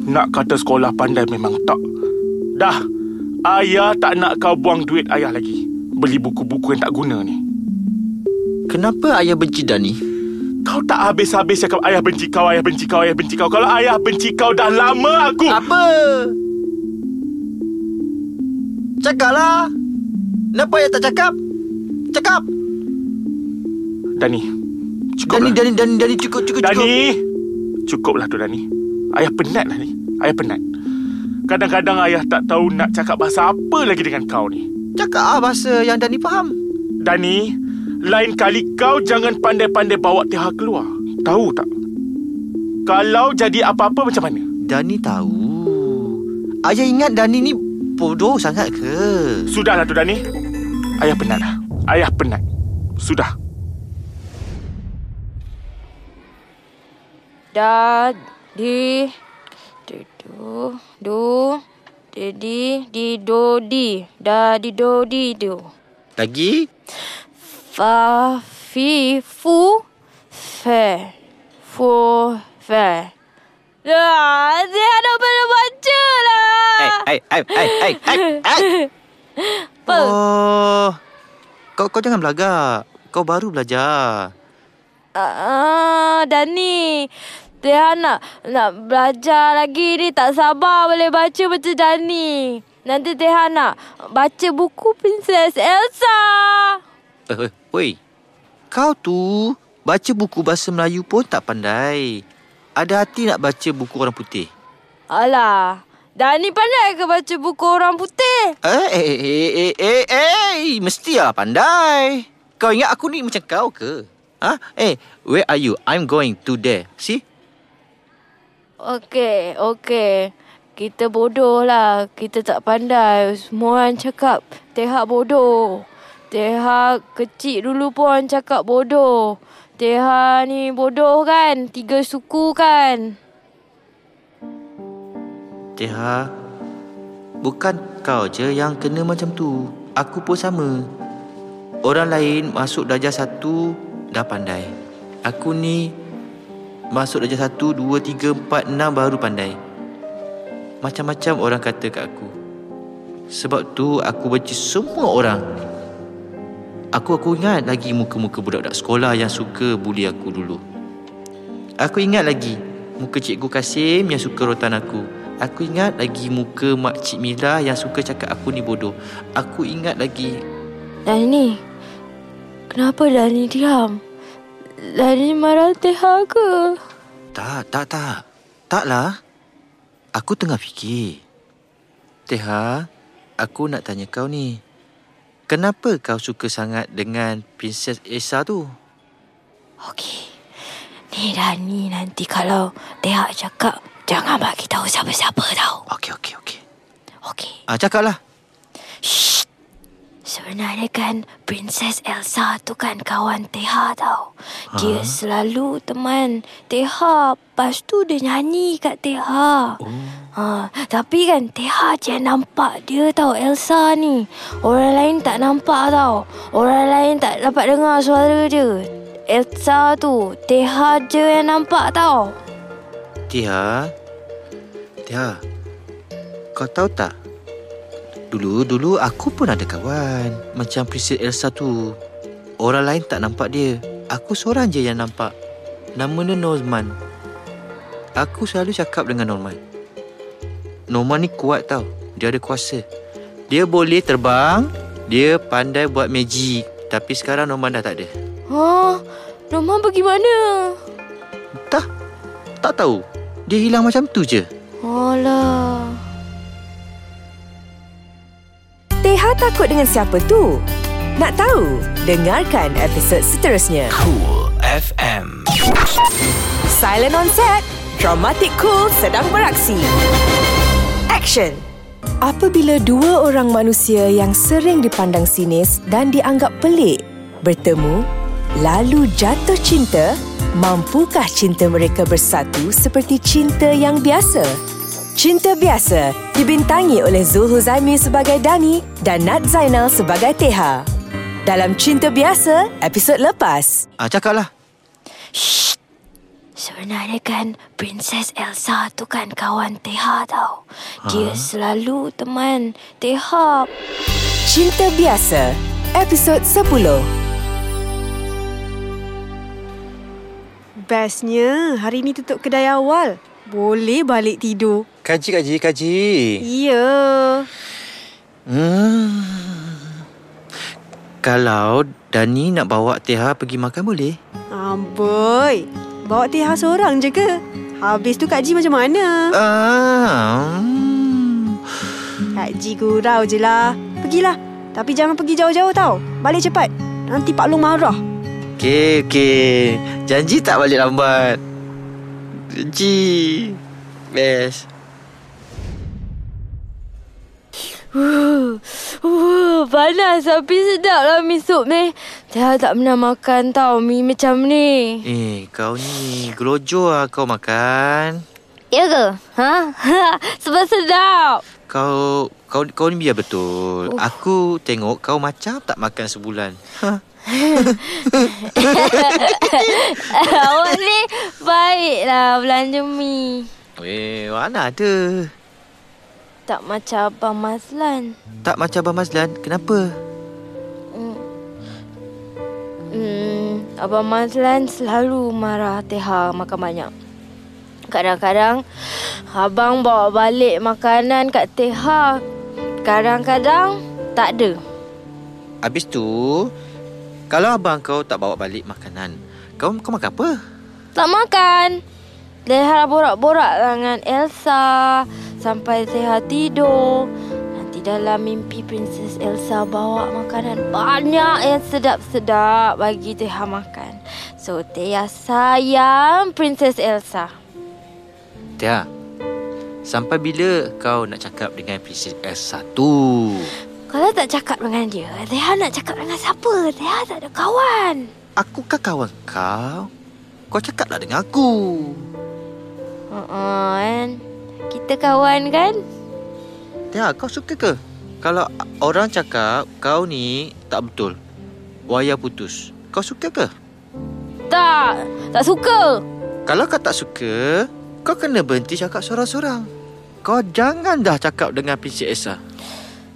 Nak kata sekolah pandai memang tak. Dah. Ayah tak nak kau buang duit ayah lagi. Beli buku-buku yang tak guna ni. Kenapa ayah benci Dani? Kau tak habis-habis cakap ayah benci kau, ayah benci kau, ayah benci kau. Kalau ayah benci kau dah lama aku. Apa? Cakaplah. Kenapa ayah tak cakap? Cakap. Dani. Cukup Dani, lah. Dani, Dani, Dani, cukup, cukup, cukup. Dani. Cukuplah tu Dani. Ayah penat lah ni. Ayah penat. Kadang-kadang ayah tak tahu nak cakap bahasa apa lagi dengan kau ni. Cakap ah bahasa yang Dani faham. Dani, lain kali kau jangan pandai-pandai bawa Tiha keluar. Tahu tak? Kalau jadi apa-apa macam mana? Dani tahu. Ayah ingat Dani ni bodoh sangat ke? Sudahlah tu Dani. Ayah penat lah. Ayah penat. Sudah. Da di du du du di di di do di da di do di do Lagi? fa fi fu fe fu fe Ya, dia ada baca lah. Hai, hai, hai, hai, hai, hai. Apa? Oh. Kau kau jangan belagak. Kau baru belajar. Ah, Dani. Dia nak nak belajar lagi ni tak sabar boleh baca macam Dani. Nanti Teha nak baca buku Princess Elsa. Eh, eh, oi. Kau tu baca buku bahasa Melayu pun tak pandai. Ada hati nak baca buku orang putih. Alah, Dani pandai ke baca buku orang putih? Eh, eh, eh, eh, eh, eh, eh, mestilah pandai. Kau ingat aku ni macam kau ke? Ha? Eh, where are you? I'm going to there. See? Okey, okey. Kita bodoh lah. Kita tak pandai. Semua orang cakap Teha bodoh. Teha kecil dulu pun orang cakap bodoh. Teha ni bodoh kan? Tiga suku kan? Teha, bukan kau je yang kena macam tu. Aku pun sama. Orang lain masuk darjah satu dah pandai. Aku ni masuk darjah satu, dua, tiga, empat, enam baru pandai. Macam-macam orang kata kat aku. Sebab tu aku benci semua orang. Aku aku ingat lagi muka-muka budak-budak sekolah yang suka bully aku dulu. Aku ingat lagi muka Cikgu Kasim yang suka rotan aku. Aku ingat lagi muka Mak Cik Mila yang suka cakap aku ni bodoh. Aku ingat lagi Dani, kenapa Dani diam? Dani marah Teha ke? Tak, tak, tak. Taklah. Aku tengah fikir. Teha, aku nak tanya kau ni. Kenapa kau suka sangat dengan Princess Esa tu? Okey. Ni Dani nanti kalau Teha cakap jangan bagi tahu siapa-siapa tau. Okey, okey, okey. Okey. Ah, cakaplah. Shh. Sebenarnya kan Princess Elsa tu kan kawan Teha tau. Dia selalu teman Teha. Lepas tu dia nyanyi kat Teha. Oh. Ha, tapi kan Teha je nampak dia tau Elsa ni. Orang lain tak nampak tau. Orang lain tak dapat dengar suara dia. Elsa tu Teha je yang nampak tau. Tia, Tia, kau tahu tak? Dulu-dulu aku pun ada kawan macam Princess Elsa tu. Orang lain tak nampak dia. Aku seorang je yang nampak. Nama dia Norman. Aku selalu cakap dengan Norman. Norman ni kuat tau. Dia ada kuasa. Dia boleh terbang. Dia pandai buat magic. Tapi sekarang Norman dah tak ada. Ha, Norman pergi mana? Entah. Tak tahu. Dia hilang macam tu je. Alah. Teha takut dengan siapa tu? Nak tahu? Dengarkan episod seterusnya. Cool FM. Silent on set. Dramatic cool sedang beraksi. Action. Apabila dua orang manusia yang sering dipandang sinis dan dianggap pelik bertemu, lalu jatuh cinta, mampukah cinta mereka bersatu seperti cinta yang biasa? Cinta Biasa dibintangi oleh Zul Huzaimi sebagai Dani dan Nat Zainal sebagai Teha. Dalam Cinta Biasa, episod lepas. Ah, cakaplah. Sebenarnya kan Princess Elsa tu kan kawan Teha tau. Dia selalu teman Teha. Cinta Biasa, episod 10. Bestnya hari ni tutup kedai awal. Boleh balik tidur. Kaji, kaji, kaji. Ya. Hmm. Kalau Dani nak bawa Teha pergi makan boleh? Amboi. Bawa Teha seorang je ke? Habis tu Kak Ji macam mana? Ah. hmm. Kak Ji gurau je lah. Pergilah. Tapi jangan pergi jauh-jauh tau. Balik cepat. Nanti Pak Long marah. Okey, okey. Janji tak balik lambat. Janji. Best. Uh, uh, panas tapi sedap lah mi sup ni. Teha tak pernah makan tau mi macam ni. Eh, kau ni gelojo lah kau makan. Ya ke? Ha? *laughs* Sebab sedap. Kau kau kau ni biar betul. Oh. Aku tengok kau macam tak makan sebulan. Ha. *laughs* Awak ni baiklah belanja mi. Eh, mana ada? Tak macam Abang Mazlan. Tak macam Abang Mazlan. Kenapa? Hmm, Abang Mazlan selalu marah Teha makan banyak. Kadang-kadang abang bawa balik makanan kat Teha. Kadang-kadang tak ada. Habis tu, kalau abang kau tak bawa balik makanan, kau kau makan apa? Tak makan. Teha borak-borak dengan Elsa sampai Teha tidur. Nanti dalam mimpi Princess Elsa bawa makanan banyak yang sedap-sedap bagi Teha makan. So Teha sayang Princess Elsa. Tia, sampai bila kau nak cakap dengan Princess Elsa tu? Kalau tak cakap dengan dia, Teha nak cakap dengan siapa? Teha tak ada kawan. Aku kan kawan kau. Kau cakaplah dengan aku. Uh-uh, kan? Kita kawan kan? Tia, kau suka ke? Kalau orang cakap kau ni tak betul. Waya putus. Kau suka ke? Tak, tak suka. Kalau kau tak suka, kau kena berhenti cakap sorang-sorang. Kau jangan dah cakap dengan Princess Elsa.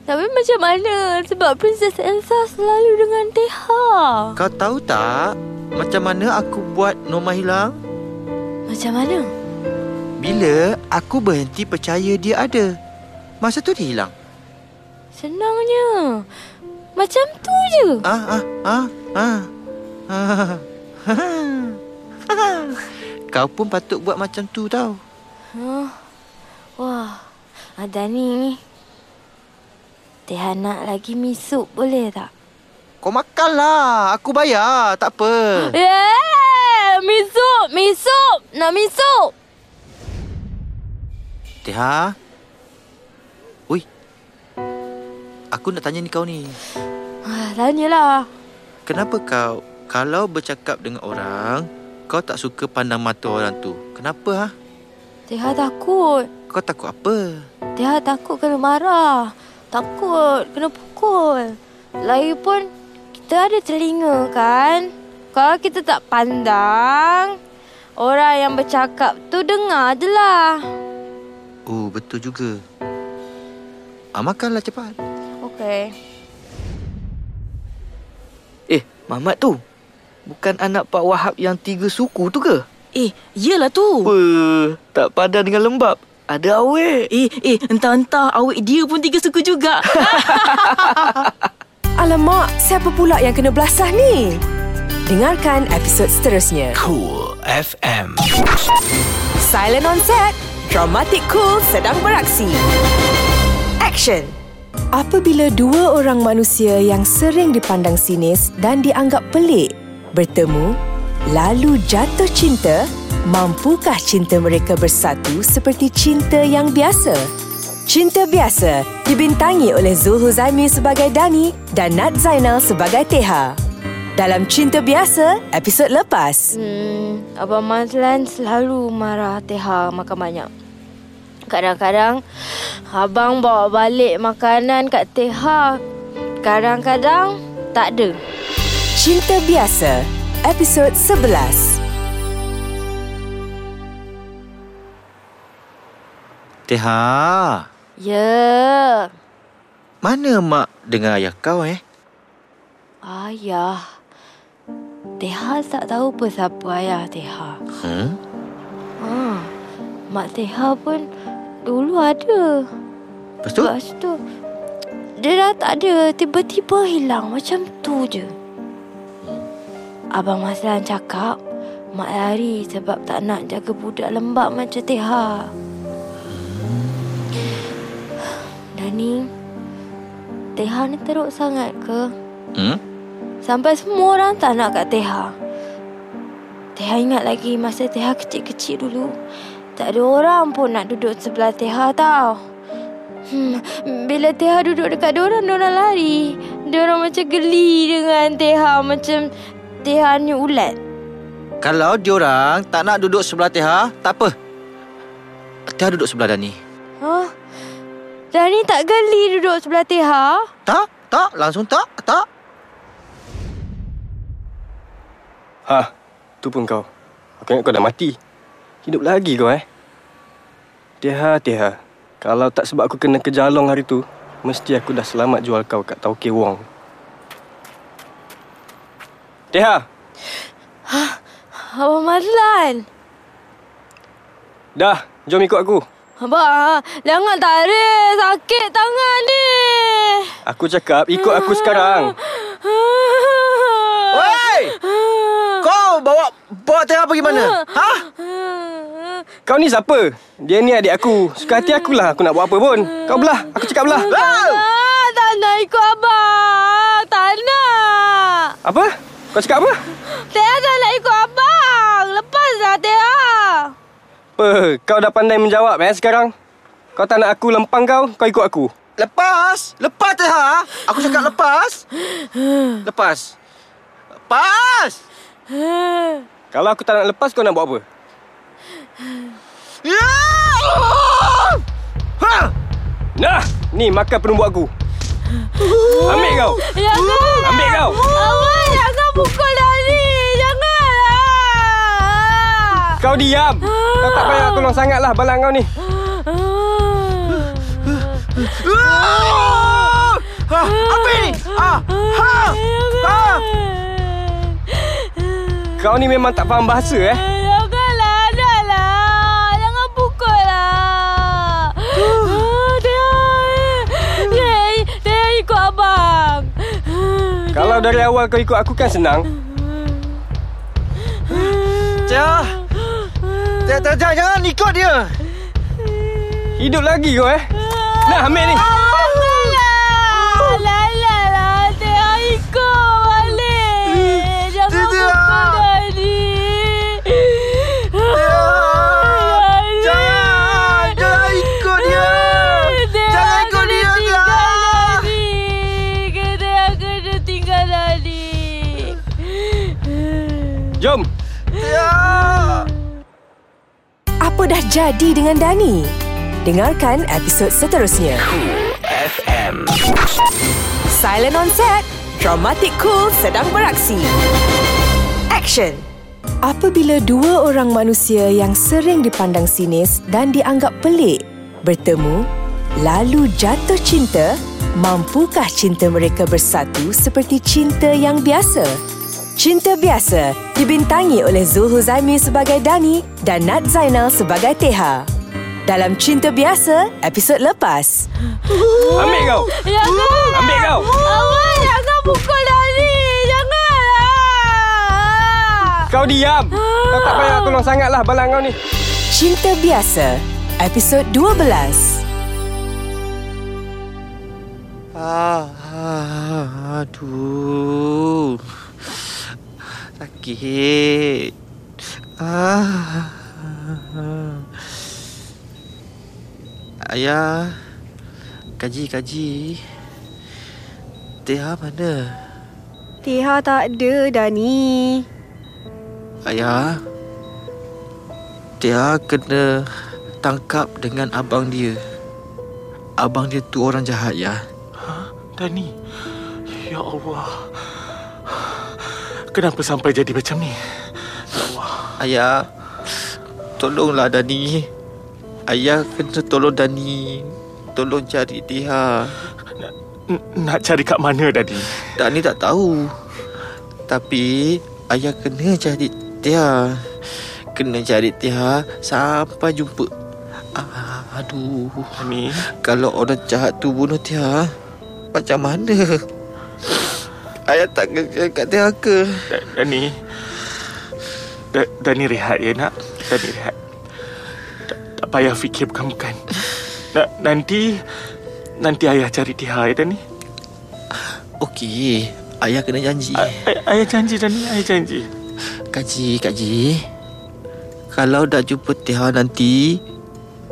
Tapi macam mana? Sebab Princess Elsa selalu dengan Teha. Kau tahu tak macam mana aku buat Norma hilang? Macam mana? Bila aku berhenti percaya dia ada. Masa tu dia hilang. Senangnya. Macam tu je. Ah ah ah ah. ah. Kau pun patut buat macam tu tau. Huh? Wah, ada ni. Teha nak lagi mi sup boleh tak? Kau makanlah. Aku bayar. Tak apa. *gasps* Yeah! Mi sup! Mi sup! Nak mi sup! Teha. Ui. Aku nak tanya ni kau ni. Ah, tanyalah. Kenapa kau kalau bercakap dengan orang, kau tak suka pandang mata orang tu? Kenapa ha? Teha takut. Kau takut apa? Teha takut kena marah. Takut kena pukul. Lagipun kita ada telinga kan? Kalau kita tak pandang, orang yang bercakap tu dengar je lah. Oh, betul juga. Ah, makanlah cepat. Okey. Eh, Mamat tu. Bukan anak Pak Wahab yang tiga suku tu ke? Eh, yelah tu. Apa? Tak padan dengan lembab. Ada awet. Eh, eh, entah-entah awet dia pun tiga suku juga. *laughs* Alamak, siapa pula yang kena belasah ni? Dengarkan episod seterusnya. Cool FM. Silent on set. Dramatic cool sedang beraksi. Action. Apabila dua orang manusia yang sering dipandang sinis dan dianggap pelik bertemu, lalu jatuh cinta? Mampukah cinta mereka bersatu seperti cinta yang biasa? Cinta Biasa dibintangi oleh Zul Huzaimi sebagai Dani dan Nat Zainal sebagai Teha. Dalam Cinta Biasa, episod lepas. Hmm, Abang Mazlan selalu marah Teha makan banyak. Kadang-kadang abang bawa balik makanan kat Teha. Kadang-kadang tak ada. Cinta Biasa, episod 11. Teha, Ya. mana mak dengan ayah kau eh? Ayah. Teha tak tahu pun siapa ayah Teha. Hmm? Ha. Mak Teha pun dulu ada. Lepas tu? Lepas tu dia dah tak ada Tiba-tiba hilang Macam tu je Abang Maslan cakap Mak lari sebab tak nak jaga budak lembab macam Teha Dani Teha ni teruk sangat ke? Hmm? Sampai semua orang tak nak kat Teha Teha ingat lagi masa Teha kecil-kecil dulu Tak ada orang pun nak duduk sebelah Teha tau Hmm, bila Teha duduk dekat diorang, diorang lari. Diorang macam geli dengan Teha. Macam Teha ni ulat. Kalau diorang tak nak duduk sebelah Teha, tak apa. Teha duduk sebelah Dani. Huh? Dani tak geli duduk sebelah Teha? Tak, tak, langsung tak, tak. Ha, tu pun kau. Aku ingat kau dah mati. Hidup lagi kau eh. Teha, Teha. Kalau tak sebab aku kena kejalong hari tu, mesti aku dah selamat jual kau kat Tauke Wong. Teha, Abang Mazlan. dah. Jom ikut aku. Abang, jangan tarik. Sakit tangan ni. Aku cakap ikut aku sekarang. *laughs* Woi! Kau bawa bawa Teha pergi mana? Ha? Kau ni siapa? Dia ni adik aku. Suka hati akulah aku nak buat apa pun. Kau belah. Aku cakap belah. Ah, tak nak ikut abang. Tak nak. Apa? Kau cakap apa? Teha tak nak ikut abang. Lepaslah Teha. Apa? Kau dah pandai menjawab eh sekarang? Kau tak nak aku lempang kau, kau ikut aku. Lepas! Lepas Teha! Aku cakap lepas! Lepas! Lepas! Kalau aku tak nak lepas, kau nak buat apa? Ya! Ha! Nah, ni makan penumbuk aku. Ambil kau. Jangan. Ambil kau. Abang jangan pukul Dani. Janganlah. Kau diam. Kau tak payah tolong sangatlah balang kau ni. Ha! Apa ini? Ah! Ha! Ha! Kau ni memang tak faham bahasa eh. Kalau dari awal kau ikut aku kan senang. Teha, jangan, jangan ikut dia! Hidup lagi kau eh. Nah, ambil ni. Apa dah jadi dengan Dani? Dengarkan episod seterusnya. FM. Silent on set. Dramatic Cool sedang beraksi. Action! Apabila dua orang manusia yang sering dipandang sinis dan dianggap pelik bertemu, lalu jatuh cinta, mampukah cinta mereka bersatu seperti cinta yang biasa? Cinta Biasa dibintangi oleh Zul Huzaimi sebagai Dani dan Nat Zainal sebagai Teha. Dalam Cinta Biasa, episod lepas. Ambil kau. Jangan. Ambil kau. Abang jangan pukul Dani. Janganlah. Kau diam. Kau tak payah tolong sangatlah balang kau ni. Cinta Biasa, episod 12. Ah, ah, aduh. Sakit. Ah. Ayah. Kaji, kaji. Teha mana? Tiha tak ada, Dani. Ayah. Teha kena tangkap dengan abang dia. Abang dia tu orang jahat ya. Dani. Ya Allah. Kenapa sampai jadi macam ni? Ayah. Tolonglah Dani. Ayah kena tolong Dani. Tolong cari. N- nak cari kat mana Dani? Dani tak tahu. Tapi ayah kena cari Tiha. Kena cari Tiha sampai jumpa. Ah, aduh. Dani. Kalau orang jahat tu bunuh Tiha, macam mana? Ayah tak kerja kat ke? Da- Dani. Da- Dani rehat ya nak. Dani rehat. Tak, tak payah fikir bukan-bukan. Na- nanti nanti ayah cari Tiha ya Dani. Okey, ayah kena janji. Ay- ay- ayah janji Dani, ayah janji. Kaji, Kaji. Kalau dah jumpa Tiha nanti,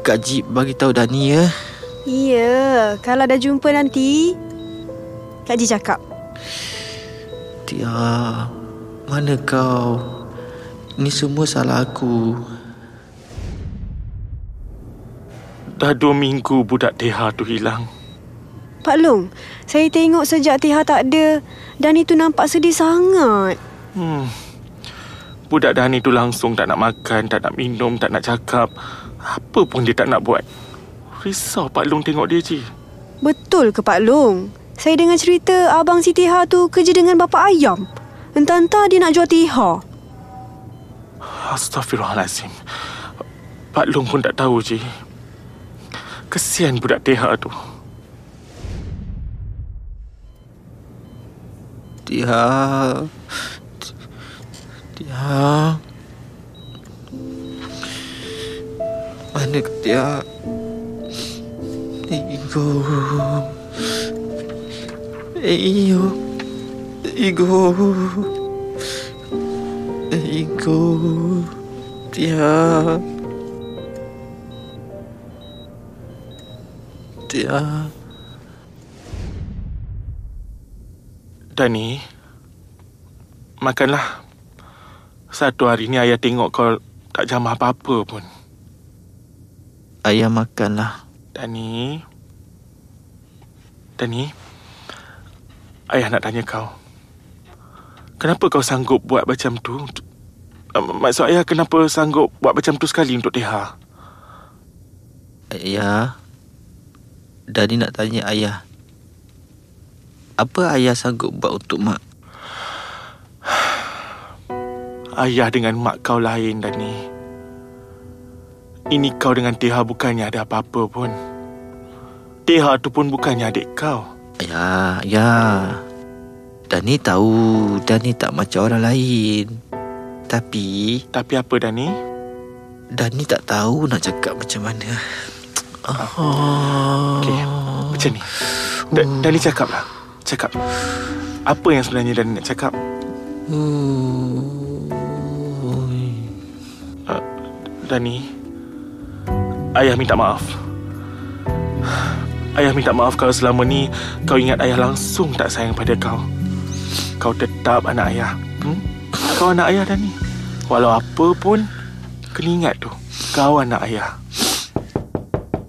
Kaji bagi tahu Dani ya. Ya, kalau dah jumpa nanti, Kak Ji cakap. Tia, mana kau? Ni semua salah aku. Dah dua minggu budak Teha tu hilang. Pak Long, saya tengok sejak Tiha tak ada, Dani tu nampak sedih sangat. Hmm. Budak Dani tu langsung tak nak makan, tak nak minum, tak nak cakap. Apa pun dia tak nak buat. Risau Pak Long tengok dia je. Betul ke Pak Long? Saya dengar cerita abang si Tiha tu kerja dengan bapa ayam. Entah-entah dia nak jual Tiha. Astaghfirullahalazim. Pak Long pun tak tahu je. Kesian budak Teha tu. Tia. Tia. Mana ke Ego. Ego. Ego. Tia. Tia. Dani, makanlah. Satu hari ni ayah tengok kau tak jamah apa-apa pun. Ayah makanlah. Dani. Dani. Ayah nak tanya kau. Kenapa kau sanggup buat macam tu? Maksud ayah kenapa sanggup buat macam tu sekali untuk Teha? Ayah. Dani nak tanya ayah. Apa ayah sanggup buat untuk mak? *sighs* Ayah dengan mak kau lain, Dani. Ini kau dengan Teha bukannya ada apa-apa pun. Teha tu pun bukannya adik kau. Ya, ya. Dani tahu Dani tak macam orang lain. Tapi Tapi apa, Dani? Dani tak tahu nak cakap macam mana. Oh. Okey, macam ni. Da- Dani cakaplah. Cakap. Apa yang sebenarnya Dani nak cakap? Uh, Dani, ayah minta maaf. Ayah minta maaf kalau selama ni kau ingat ayah langsung tak sayang pada kau. Kau tetap anak ayah. Hmm? Kau anak ayah Dani. Walau apa pun, kena ingat tu. Kau anak ayah.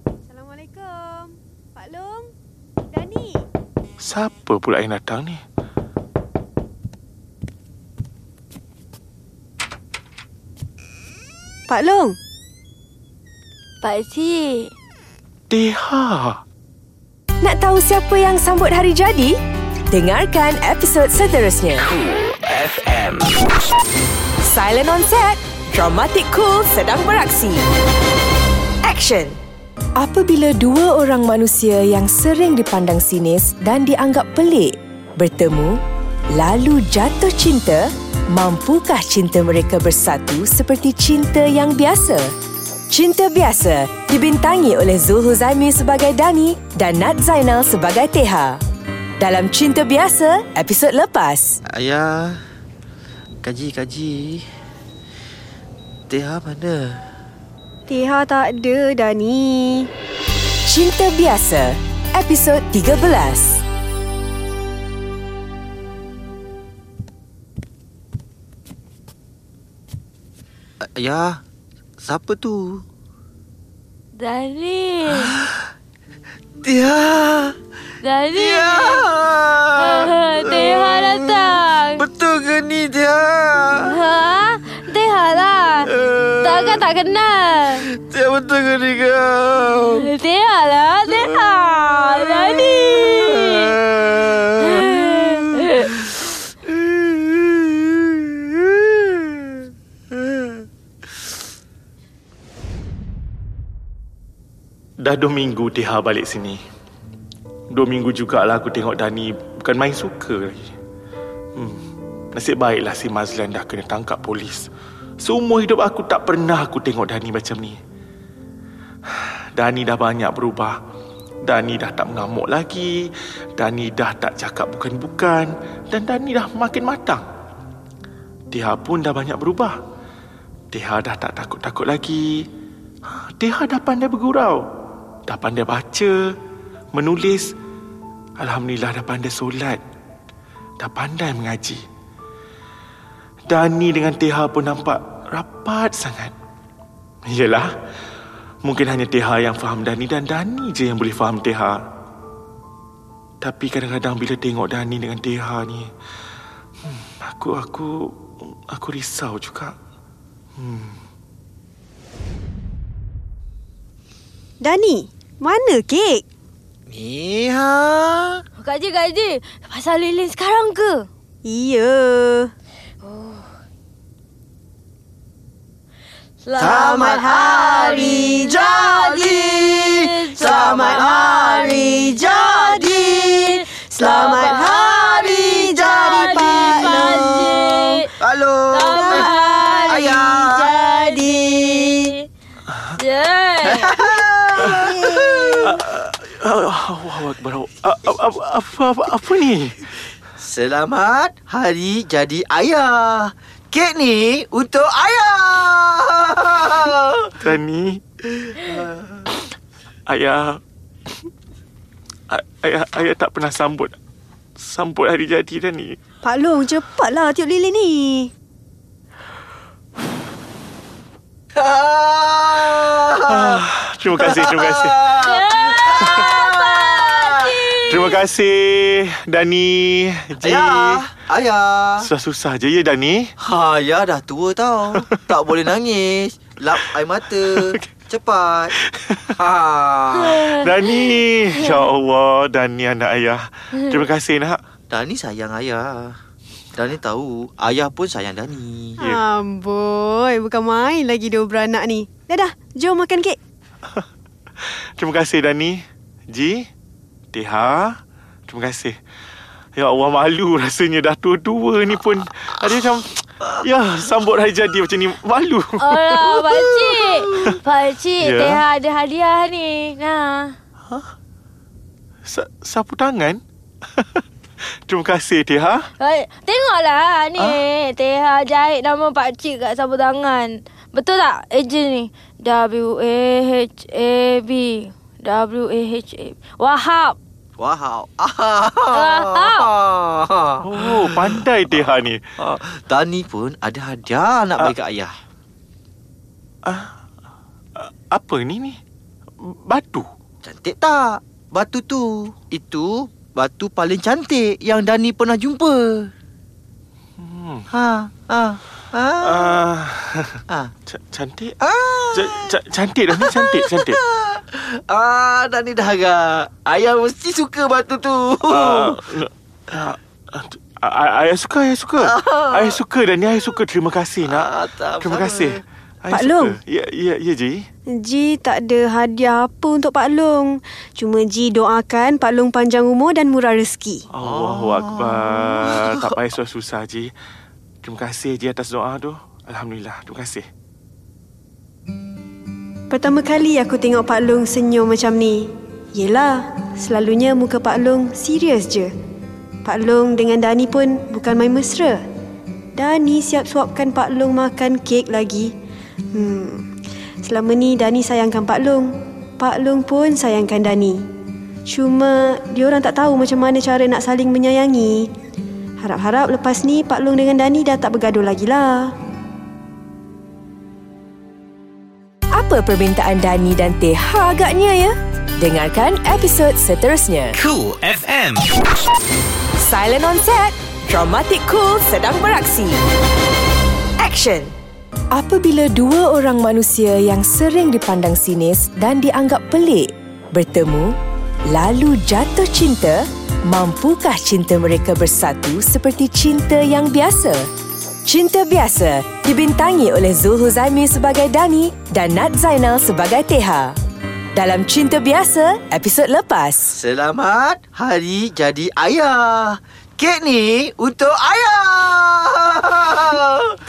Assalamualaikum. Pak Long, Dani. Siapa pula yang datang ni? Pak Long. Pak Cik. Deha. Nak tahu siapa yang sambut hari jadi? Dengarkan episod seterusnya. FM. Silent on set. Dramatic Cool sedang beraksi. Action. Apabila dua orang manusia yang sering dipandang sinis dan dianggap pelik bertemu, lalu jatuh cinta, mampukah cinta mereka bersatu seperti cinta yang biasa? Cinta Biasa dibintangi oleh Zul Huzaimi sebagai Dani dan Nat Zainal sebagai Teha. Dalam Cinta Biasa, episod lepas. Ayah. Kaji, kaji. Teha mana? Teha tak ada, Dani. Cinta Biasa, episod 13. Ya, siapa tu? Dani. Teha. Dani. Teha. Teha datang. Betul ke ni, Teha? Ha? Teha lah. Takkan tak kenal. Teha betul ke ni kau? Teha lah. Teha. Dani. Dah dua minggu Teha balik sini. Dua minggu jugalah aku tengok Dani bukan main suka lagi. Hmm. Nasib baiklah si Mazlan dah kena tangkap polis. Seumur hidup aku tak pernah aku tengok Dani macam ni. *sighs* Dani dah banyak berubah. Dani dah tak mengamuk lagi. Dani dah tak cakap bukan-bukan. Dan Dani dah makin matang. Teha pun dah banyak berubah. Teha dah tak takut-takut lagi. Teha dah pandai bergurau. Dah pandai baca, menulis. Alhamdulillah dah pandai solat. Dah pandai mengaji. Dani dengan Teha pun nampak rapat sangat. Yelah, mungkin hanya Teha yang faham Dani dan Dani je yang boleh faham Teha. Tapi kadang-kadang bila tengok Dani dengan Teha ni, hmm, aku aku aku risau juga. Hmm. Dani, mana kek? Ni ha. Kak Haji, Kak Haji. Pasal lilin sekarang ke? Iya. Selamat hari jadi. Selamat hari jadi. Selamat hari Allahu Akbar. Apa, apa, apa ni? Selamat hari jadi ayah. Kek ni untuk ayah. Dani. Ayah. A- Ayah, ayah tak pernah sambut sambut hari jadi Dani. Pak Long, cepatlah tiup lilin ni. Ah, terima kasih, terima kasih. Terima kasih Dani, Ji. Ayah. Ayah. Susah-susah je ya Dani. Ha, ya dah tua tau. tak boleh nangis. Lap air mata. *laughs* Cepat. Ha. *laughs* Dani. Ya Allah, Dani anak ayah. Terima kasih nak. Dani sayang ayah. Dani tahu ayah pun sayang Dani. Ya. Amboi, bukan main lagi dua beranak ni. Dah dah, jom makan kek. *laughs* Terima kasih Dani. Ji, Teha, terima kasih. Ya Allah malu rasanya dah tua-tua ni pun. Ada macam ya sambut hari jadi macam ni malu. Alah, Pakcik. *laughs* Pakcik, Ya. Teha ada hadiah ni. Nah. Sa- sapu tangan. *laughs* terima kasih Teha. Hai, Tengoklah ni. Teha jahit nama Pakcik kat sapu tangan. Betul tak ejen ni? W-A-H-A-B. W-A-H-A. Wahab. *laughs* Wow. Oh, pandai Teha ni. Ah, Dani pun ada hadiah nak bagi kat ayah. Apa ni ni? Batu. Cantik tak? Batu tu. Itu batu paling cantik yang Dani pernah jumpa. Hmm. Ha. Ha. Ah, Ha. ca- cantik. Ah. Ca- ca- cantik dah ni cantik cantik. *laughs* Ah, Dani dah harap. Ayah mesti suka batu tu. Ah, ah, ah, ah, ayah suka, ayah suka. Ayah suka dan ni ayah suka. Terima kasih nak. Ah, tak Terima apa. kasih. Ayah Pak suka. Long. Ya, ya, ya, Ji. Ji tak ada hadiah apa untuk Pak Long. Cuma Ji doakan Pak Long panjang umur dan murah rezeki. Allahu Akbar. Tak payah susah-susah, Ji. Terima kasih, Ji, atas doa tu. Alhamdulillah. Terima kasih. Pertama kali aku tengok Pak Long senyum macam ni. Yelah, selalunya muka Pak Long serius je. Pak Long dengan Dani pun bukan main mesra. Dani siap suapkan Pak Long makan kek lagi. Hmm. Selama ni Dani sayangkan Pak Long. Pak Long pun sayangkan Dani. Cuma diorang tak tahu macam mana cara nak saling menyayangi. Harap-harap lepas ni Pak Long dengan Dani dah tak bergaduh lagi lah. Apa permintaan Dani dan Teha agaknya ya? Dengarkan episod seterusnya. Cool FM. Silent on set. Dramatic Cool sedang beraksi. Action. Apabila dua orang manusia yang sering dipandang sinis dan dianggap pelik bertemu, lalu jatuh cinta, mampukah cinta mereka bersatu seperti cinta yang biasa? Cinta Biasa dibintangi oleh Zul Huzaimi sebagai Dani dan Nat Zainal sebagai Teha. Dalam Cinta Biasa, episod lepas. Selamat hari jadi ayah. Kek ni untuk ayah.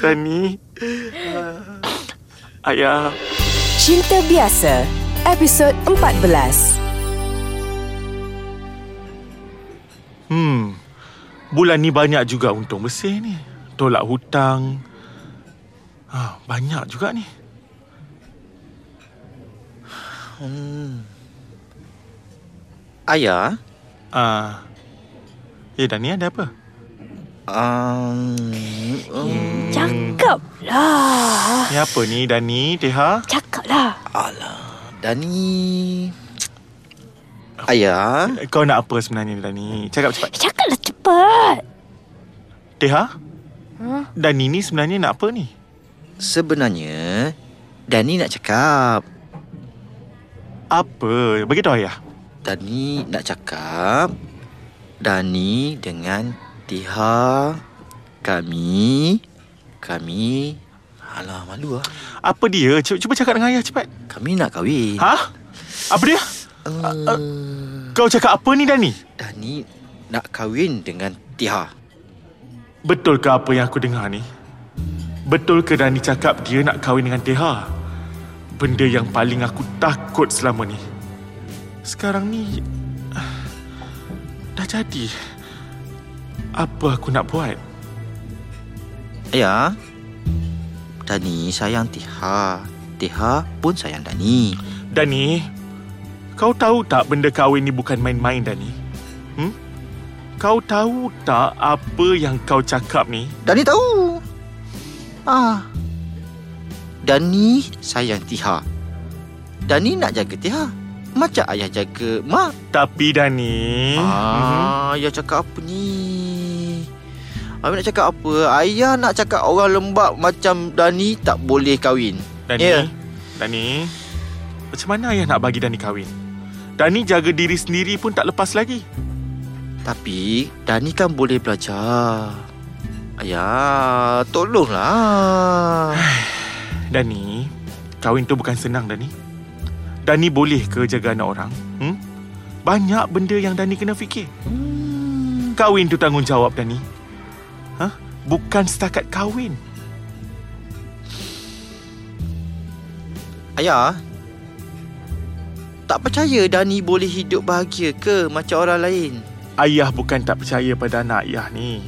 Dani. Ayah. Cinta Biasa, episod 14. Hmm. Bulan ni banyak juga untung bersih ni. Tolak hutang. Ah, banyak juga ni. Ayah, Ah. Eh, Dani ada apa? um, um, Cakap lah. Ni apa ni, Dani, Teha? Cakap lah. alah, Dani. Ayah, Kau nak apa sebenarnya, Dani? Cakap cepat. Cakap lah cepat. Teha? Dani ni sebenarnya nak apa ni? sebenarnya Dani nak cakap. Apa? Bagi tahu ayah. Dani nak cakap Dani dengan Tiha kami kami alah malu ah. Apa dia? Cuba, cuba cakap dengan ayah cepat. Kami nak kahwin. Ha? Apa dia? Uh, Kau cakap apa ni, Dani? Dani nak kahwin dengan Tiha. Betul ke apa yang aku dengar ni? Betul ke Dani cakap dia nak kahwin dengan Teha? Benda yang paling aku takut selama ni. Sekarang ni... ah, *sighs* Dah jadi. Apa aku nak buat? Ya. Dani sayang Tiha. Tiha pun sayang Dani. Dani, kau tahu tak benda kahwin ni bukan main-main, Dani? Hmm? Kau tahu tak apa yang kau cakap ni? Dani tahu. Ah. Dani sayang Tiha. Dani nak jaga Tiha. Macam ayah jaga mak. Tapi Dani... Mhm. Ah, ayah cakap apa ni? Ayah nak cakap apa? Ayah nak cakap orang lembab macam Dani tak boleh kahwin. Dani, Ya. Dani, macam mana ayah nak bagi Dani kahwin? Dani jaga diri sendiri pun tak lepas lagi. Tapi Dani kan boleh belajar. Ayah, tolonglah. *sighs* Dani, kahwin tu bukan senang Dani. Dani boleh ke jaga anak orang? Hmm? Banyak benda yang Dani kena fikir. Kahwin tu tanggungjawab Dani. Ha? Bukan setakat kahwin. Ayah, tak percaya Dani boleh hidup bahagia ke macam orang lain? Ayah bukan tak percaya pada anak ayah ni.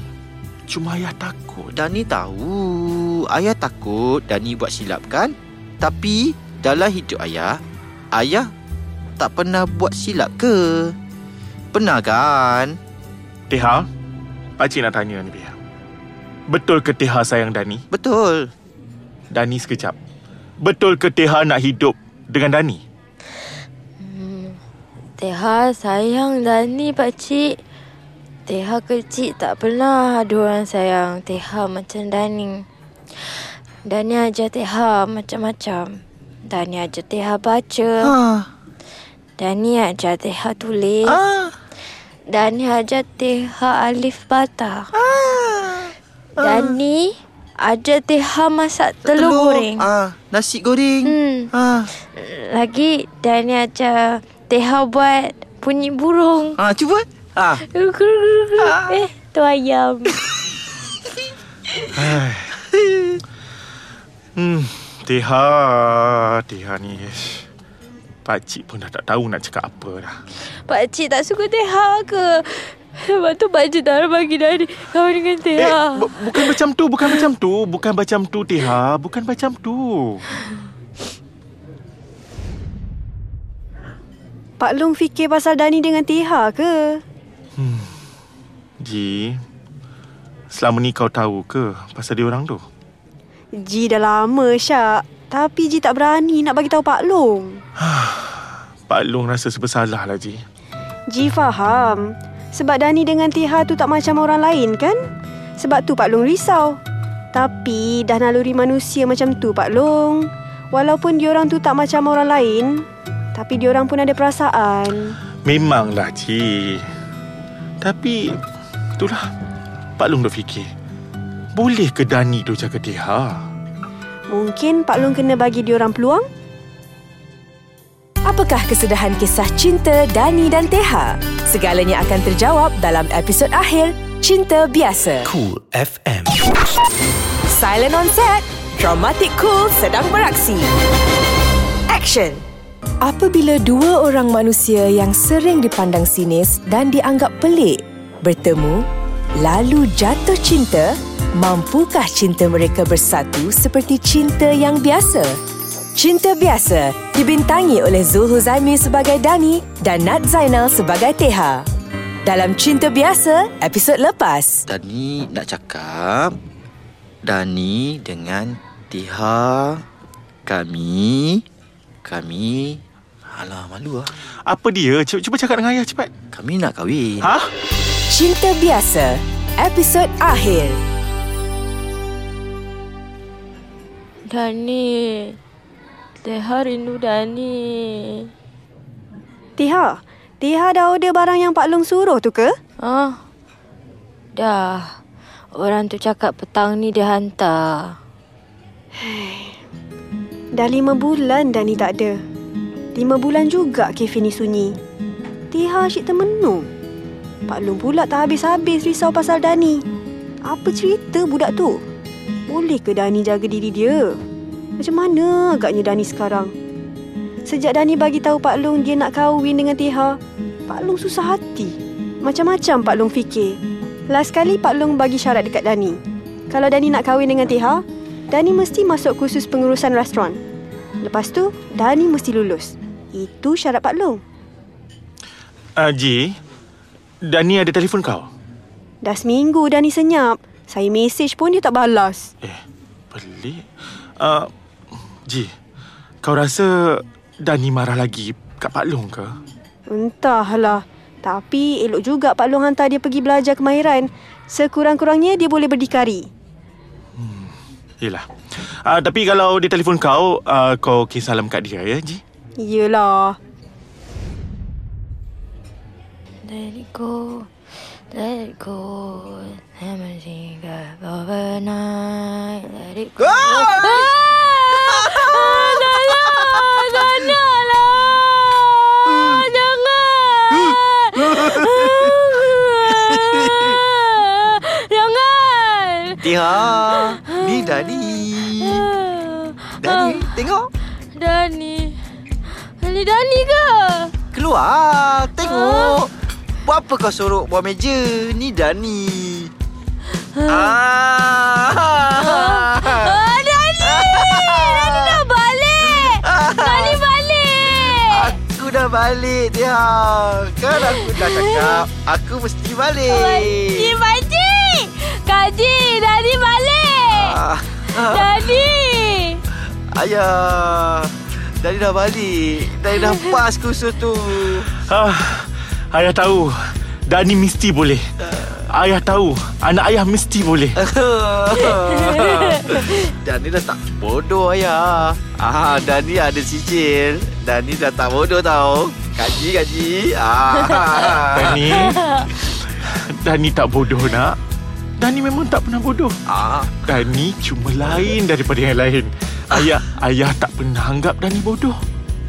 Cuma ayah takut. Dani tahu. Ayah takut Dani buat silap kan? Tapi dalam hidup ayah, ayah tak pernah buat silap ke? Pernah kan? Teha, Pakcik nak tanya ni Pia. Betul ke Teha sayang Dani? Betul. Dani sekejap. Betul ke Teha nak hidup dengan Dani? Teha sayang Dani pakcik. Teha kecil tak pernah ada orang sayang Teha macam Dani. Dani ajar Teha macam-macam. Dani ajar Teha baca. Ha. Dani ajar Teha tulis. Ah. Dani ajar Teha alif bata. Dani ajar Teha masak telur, goreng. Ah, nasi goreng. Hmm. Ah. Lagi Dani ajar Teha buat bunyi burung. Ah, cuba. Ah. Guru, guru, guru, guru. Eh, tu ayam. *laughs* Hmm, Teha, Teha ni. Pakcik pun dah tak tahu nak cakap apa dah. Pakcik tak suka Teha ke? Sebab tu Pak Cik tak bagi Dani kahwin dengan Tia. Eh, bu- bukan macam tu, bukan macam tu, bukan macam tu, Tiha, bukan macam tu. Pak Long fikir pasal Dani dengan Tiha ke? Ji, selama ni kau tahu ke pasal dia orang tu? Ji dah lama Syak. Tapi Ji tak berani nak bagi tahu Pak Long. *sighs* Pak Long rasa bersalah lah, Ji. Ji faham. Sebab Dani dengan Tiha tu tak macam orang lain kan? Sebab tu Pak Long risau. Tapi dah naluri manusia macam tu Pak Long. Walaupun diorang tu tak macam orang lain, tapi diorang pun ada perasaan. Memanglah, Ji. Tapi, itulah. Pak Long dah fikir. Boleh ke Dani tu jaga Tiha? Mungkin Pak Long kena bagi diorang peluang? Apakah kesudahan kisah cinta Dani dan Teha? Segalanya akan terjawab dalam episod akhir Cinta Biasa. Cool FM. Silent on set. Dramatic Cool sedang beraksi. Action. Apabila dua orang manusia yang sering dipandang sinis dan dianggap pelik bertemu, lalu jatuh cinta, mampukah cinta mereka bersatu seperti cinta yang biasa? Cinta Biasa dibintangi oleh Zul Huzaimi sebagai Dani dan Nat Zainal sebagai Teha. Dalam Cinta Biasa, episod lepas. Dani nak cakap Dani dengan Tiha Kami Kami Alah malu lah Apa dia? Cuba, cuba cakap dengan ayah cepat. Kami nak kahwin Ha? Cinta Biasa, episod akhir. Dani. Teha rindu Dani. Tiha, Tiha dah order barang yang Pak Long suruh tu ke? Ah. Dah. Orang tu cakap petang ni dia hantar. Dah lima bulan Dani tak ada. Lima bulan juga kafe ni sunyi. Tiha asyik termenung. Pak Long pula tak habis-habis risau pasal Dani. Apa cerita budak tu? Boleh ke Dani jaga diri dia? Macam mana agaknya Dani sekarang? Sejak Dani bagi tahu Pak Long dia nak kahwin dengan Tiha, Pak Long susah hati. Macam-macam Pak Long fikir. Last kali Pak Long bagi syarat dekat Dani. Kalau Dani nak kahwin dengan Tiha, Dani mesti masuk kursus pengurusan restoran. Lepas tu, Dani mesti lulus. Itu syarat Pak Long. Uh, Ji, Dani ada telefon kau? Dah seminggu Dani senyap. Saya mesej pun dia tak balas. Eh, pelik. Uh, Ji, kau rasa Dani marah lagi kat Pak Long ke? Entahlah. Tapi elok juga Pak Long hantar dia pergi belajar kemahiran. Sekurang-kurangnya dia boleh berdikari. Yelah. Uh, tapi kalau dia telefon kau, uh, kau kisah salam kat dia ya, Ji? Yelah. Let it go, let it go. Never think of overnight. Let it go. Ah! Ah, Jangan, *laughs* janganlah. Jangan. *laughs* Jangan. Tiha Ni Dani Dani Tengok Dani. Ini Dani ke? Keluar Tengok Buat apa kau sorok bawah meja Ni Dani Ah. Ah, Dani! Dani dah balik! Dani balik! Aku dah balik dia. Kan aku dah cakap Aku mesti balik Pakcik, pakcik! Kaji, Dani balik! Ah, ah, Dani! Ayah Dani dah balik Dani dah pas kursus tu Ah, ayah tahu. Dani mesti boleh. Ayah tahu. Anak ayah mesti boleh. *laughs* Dani dah tak bodoh ayah ah, Dani ada sijil Dani dah tak bodoh tau Kaji kaji ah. Dani. Dani tak bodoh nak. Dani memang tak pernah bodoh. ah. Dani cuma lain daripada yang lain. Ayah ayah tak pernah anggap Dani bodoh.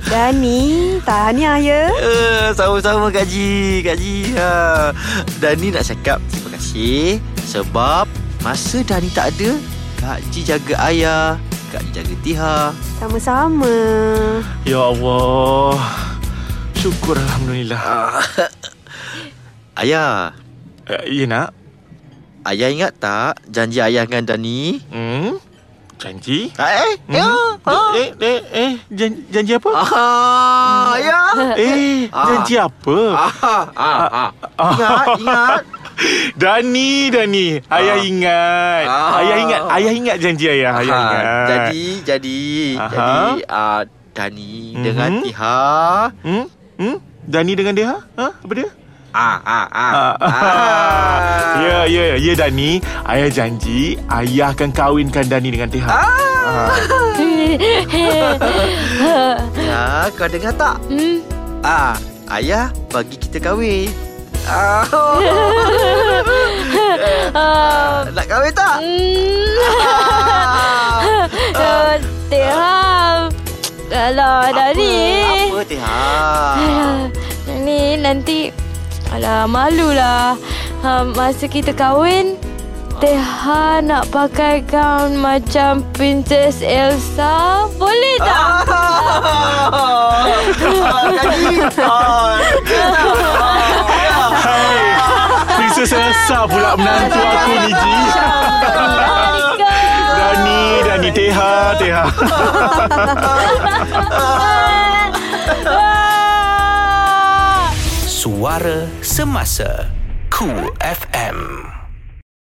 Dani, tahniah ya. Uh, sama-sama Kak Ji Kak Ji ha. Dani nak cakap Terima kasih Sebab Masa Dani tak ada Kak Ji jaga ayah Kak Ji jaga Tiha Sama-sama. Ya Allah. Syukur Alhamdulillah. ah. Ayah Uh, ya nak? Ayah ingat tak janji ayah dengan Dani? Hmm? Janji? Eh, ya. Eh, eh, eh, janji, janji apa? Ah, ya. *laughs* Eh, janji apa? Ah, ah, ah. Ingat, ingat. *laughs* Dani, Dani. Ayah ingat. Ah. Ayah ingat. Ayah ingat janji ayah. Ayah Ah, ingat. Jadi, jadi, Aha. jadi uh, Dani Mhm. dengan Tiha. Hmm? Hmm? Dani dengan dia? Ha? Apa dia? Ah, ah, ah. Ah. Ya, ya, ya Dani. Ayah janji ayah akan kahwinkan Dani dengan Teha. Ah. *laughs* Ya, kau dengar tak? Hmm? Ah, ayah bagi kita kahwin. Ah, *laughs* Ah, nak kahwin tak? uh, Teham. Alah, Dani. Apa Tiha? Alah, Dani nanti Alah, malulah. Ha, masa kita kahwin, Teha nak pakai gaun macam Princess Elsa. Boleh tak? Hai. Princess Elsa pula menantu aku ni Ji. Dani, Dani Teha, Teha. *laughs* Suara Semasa Cool FM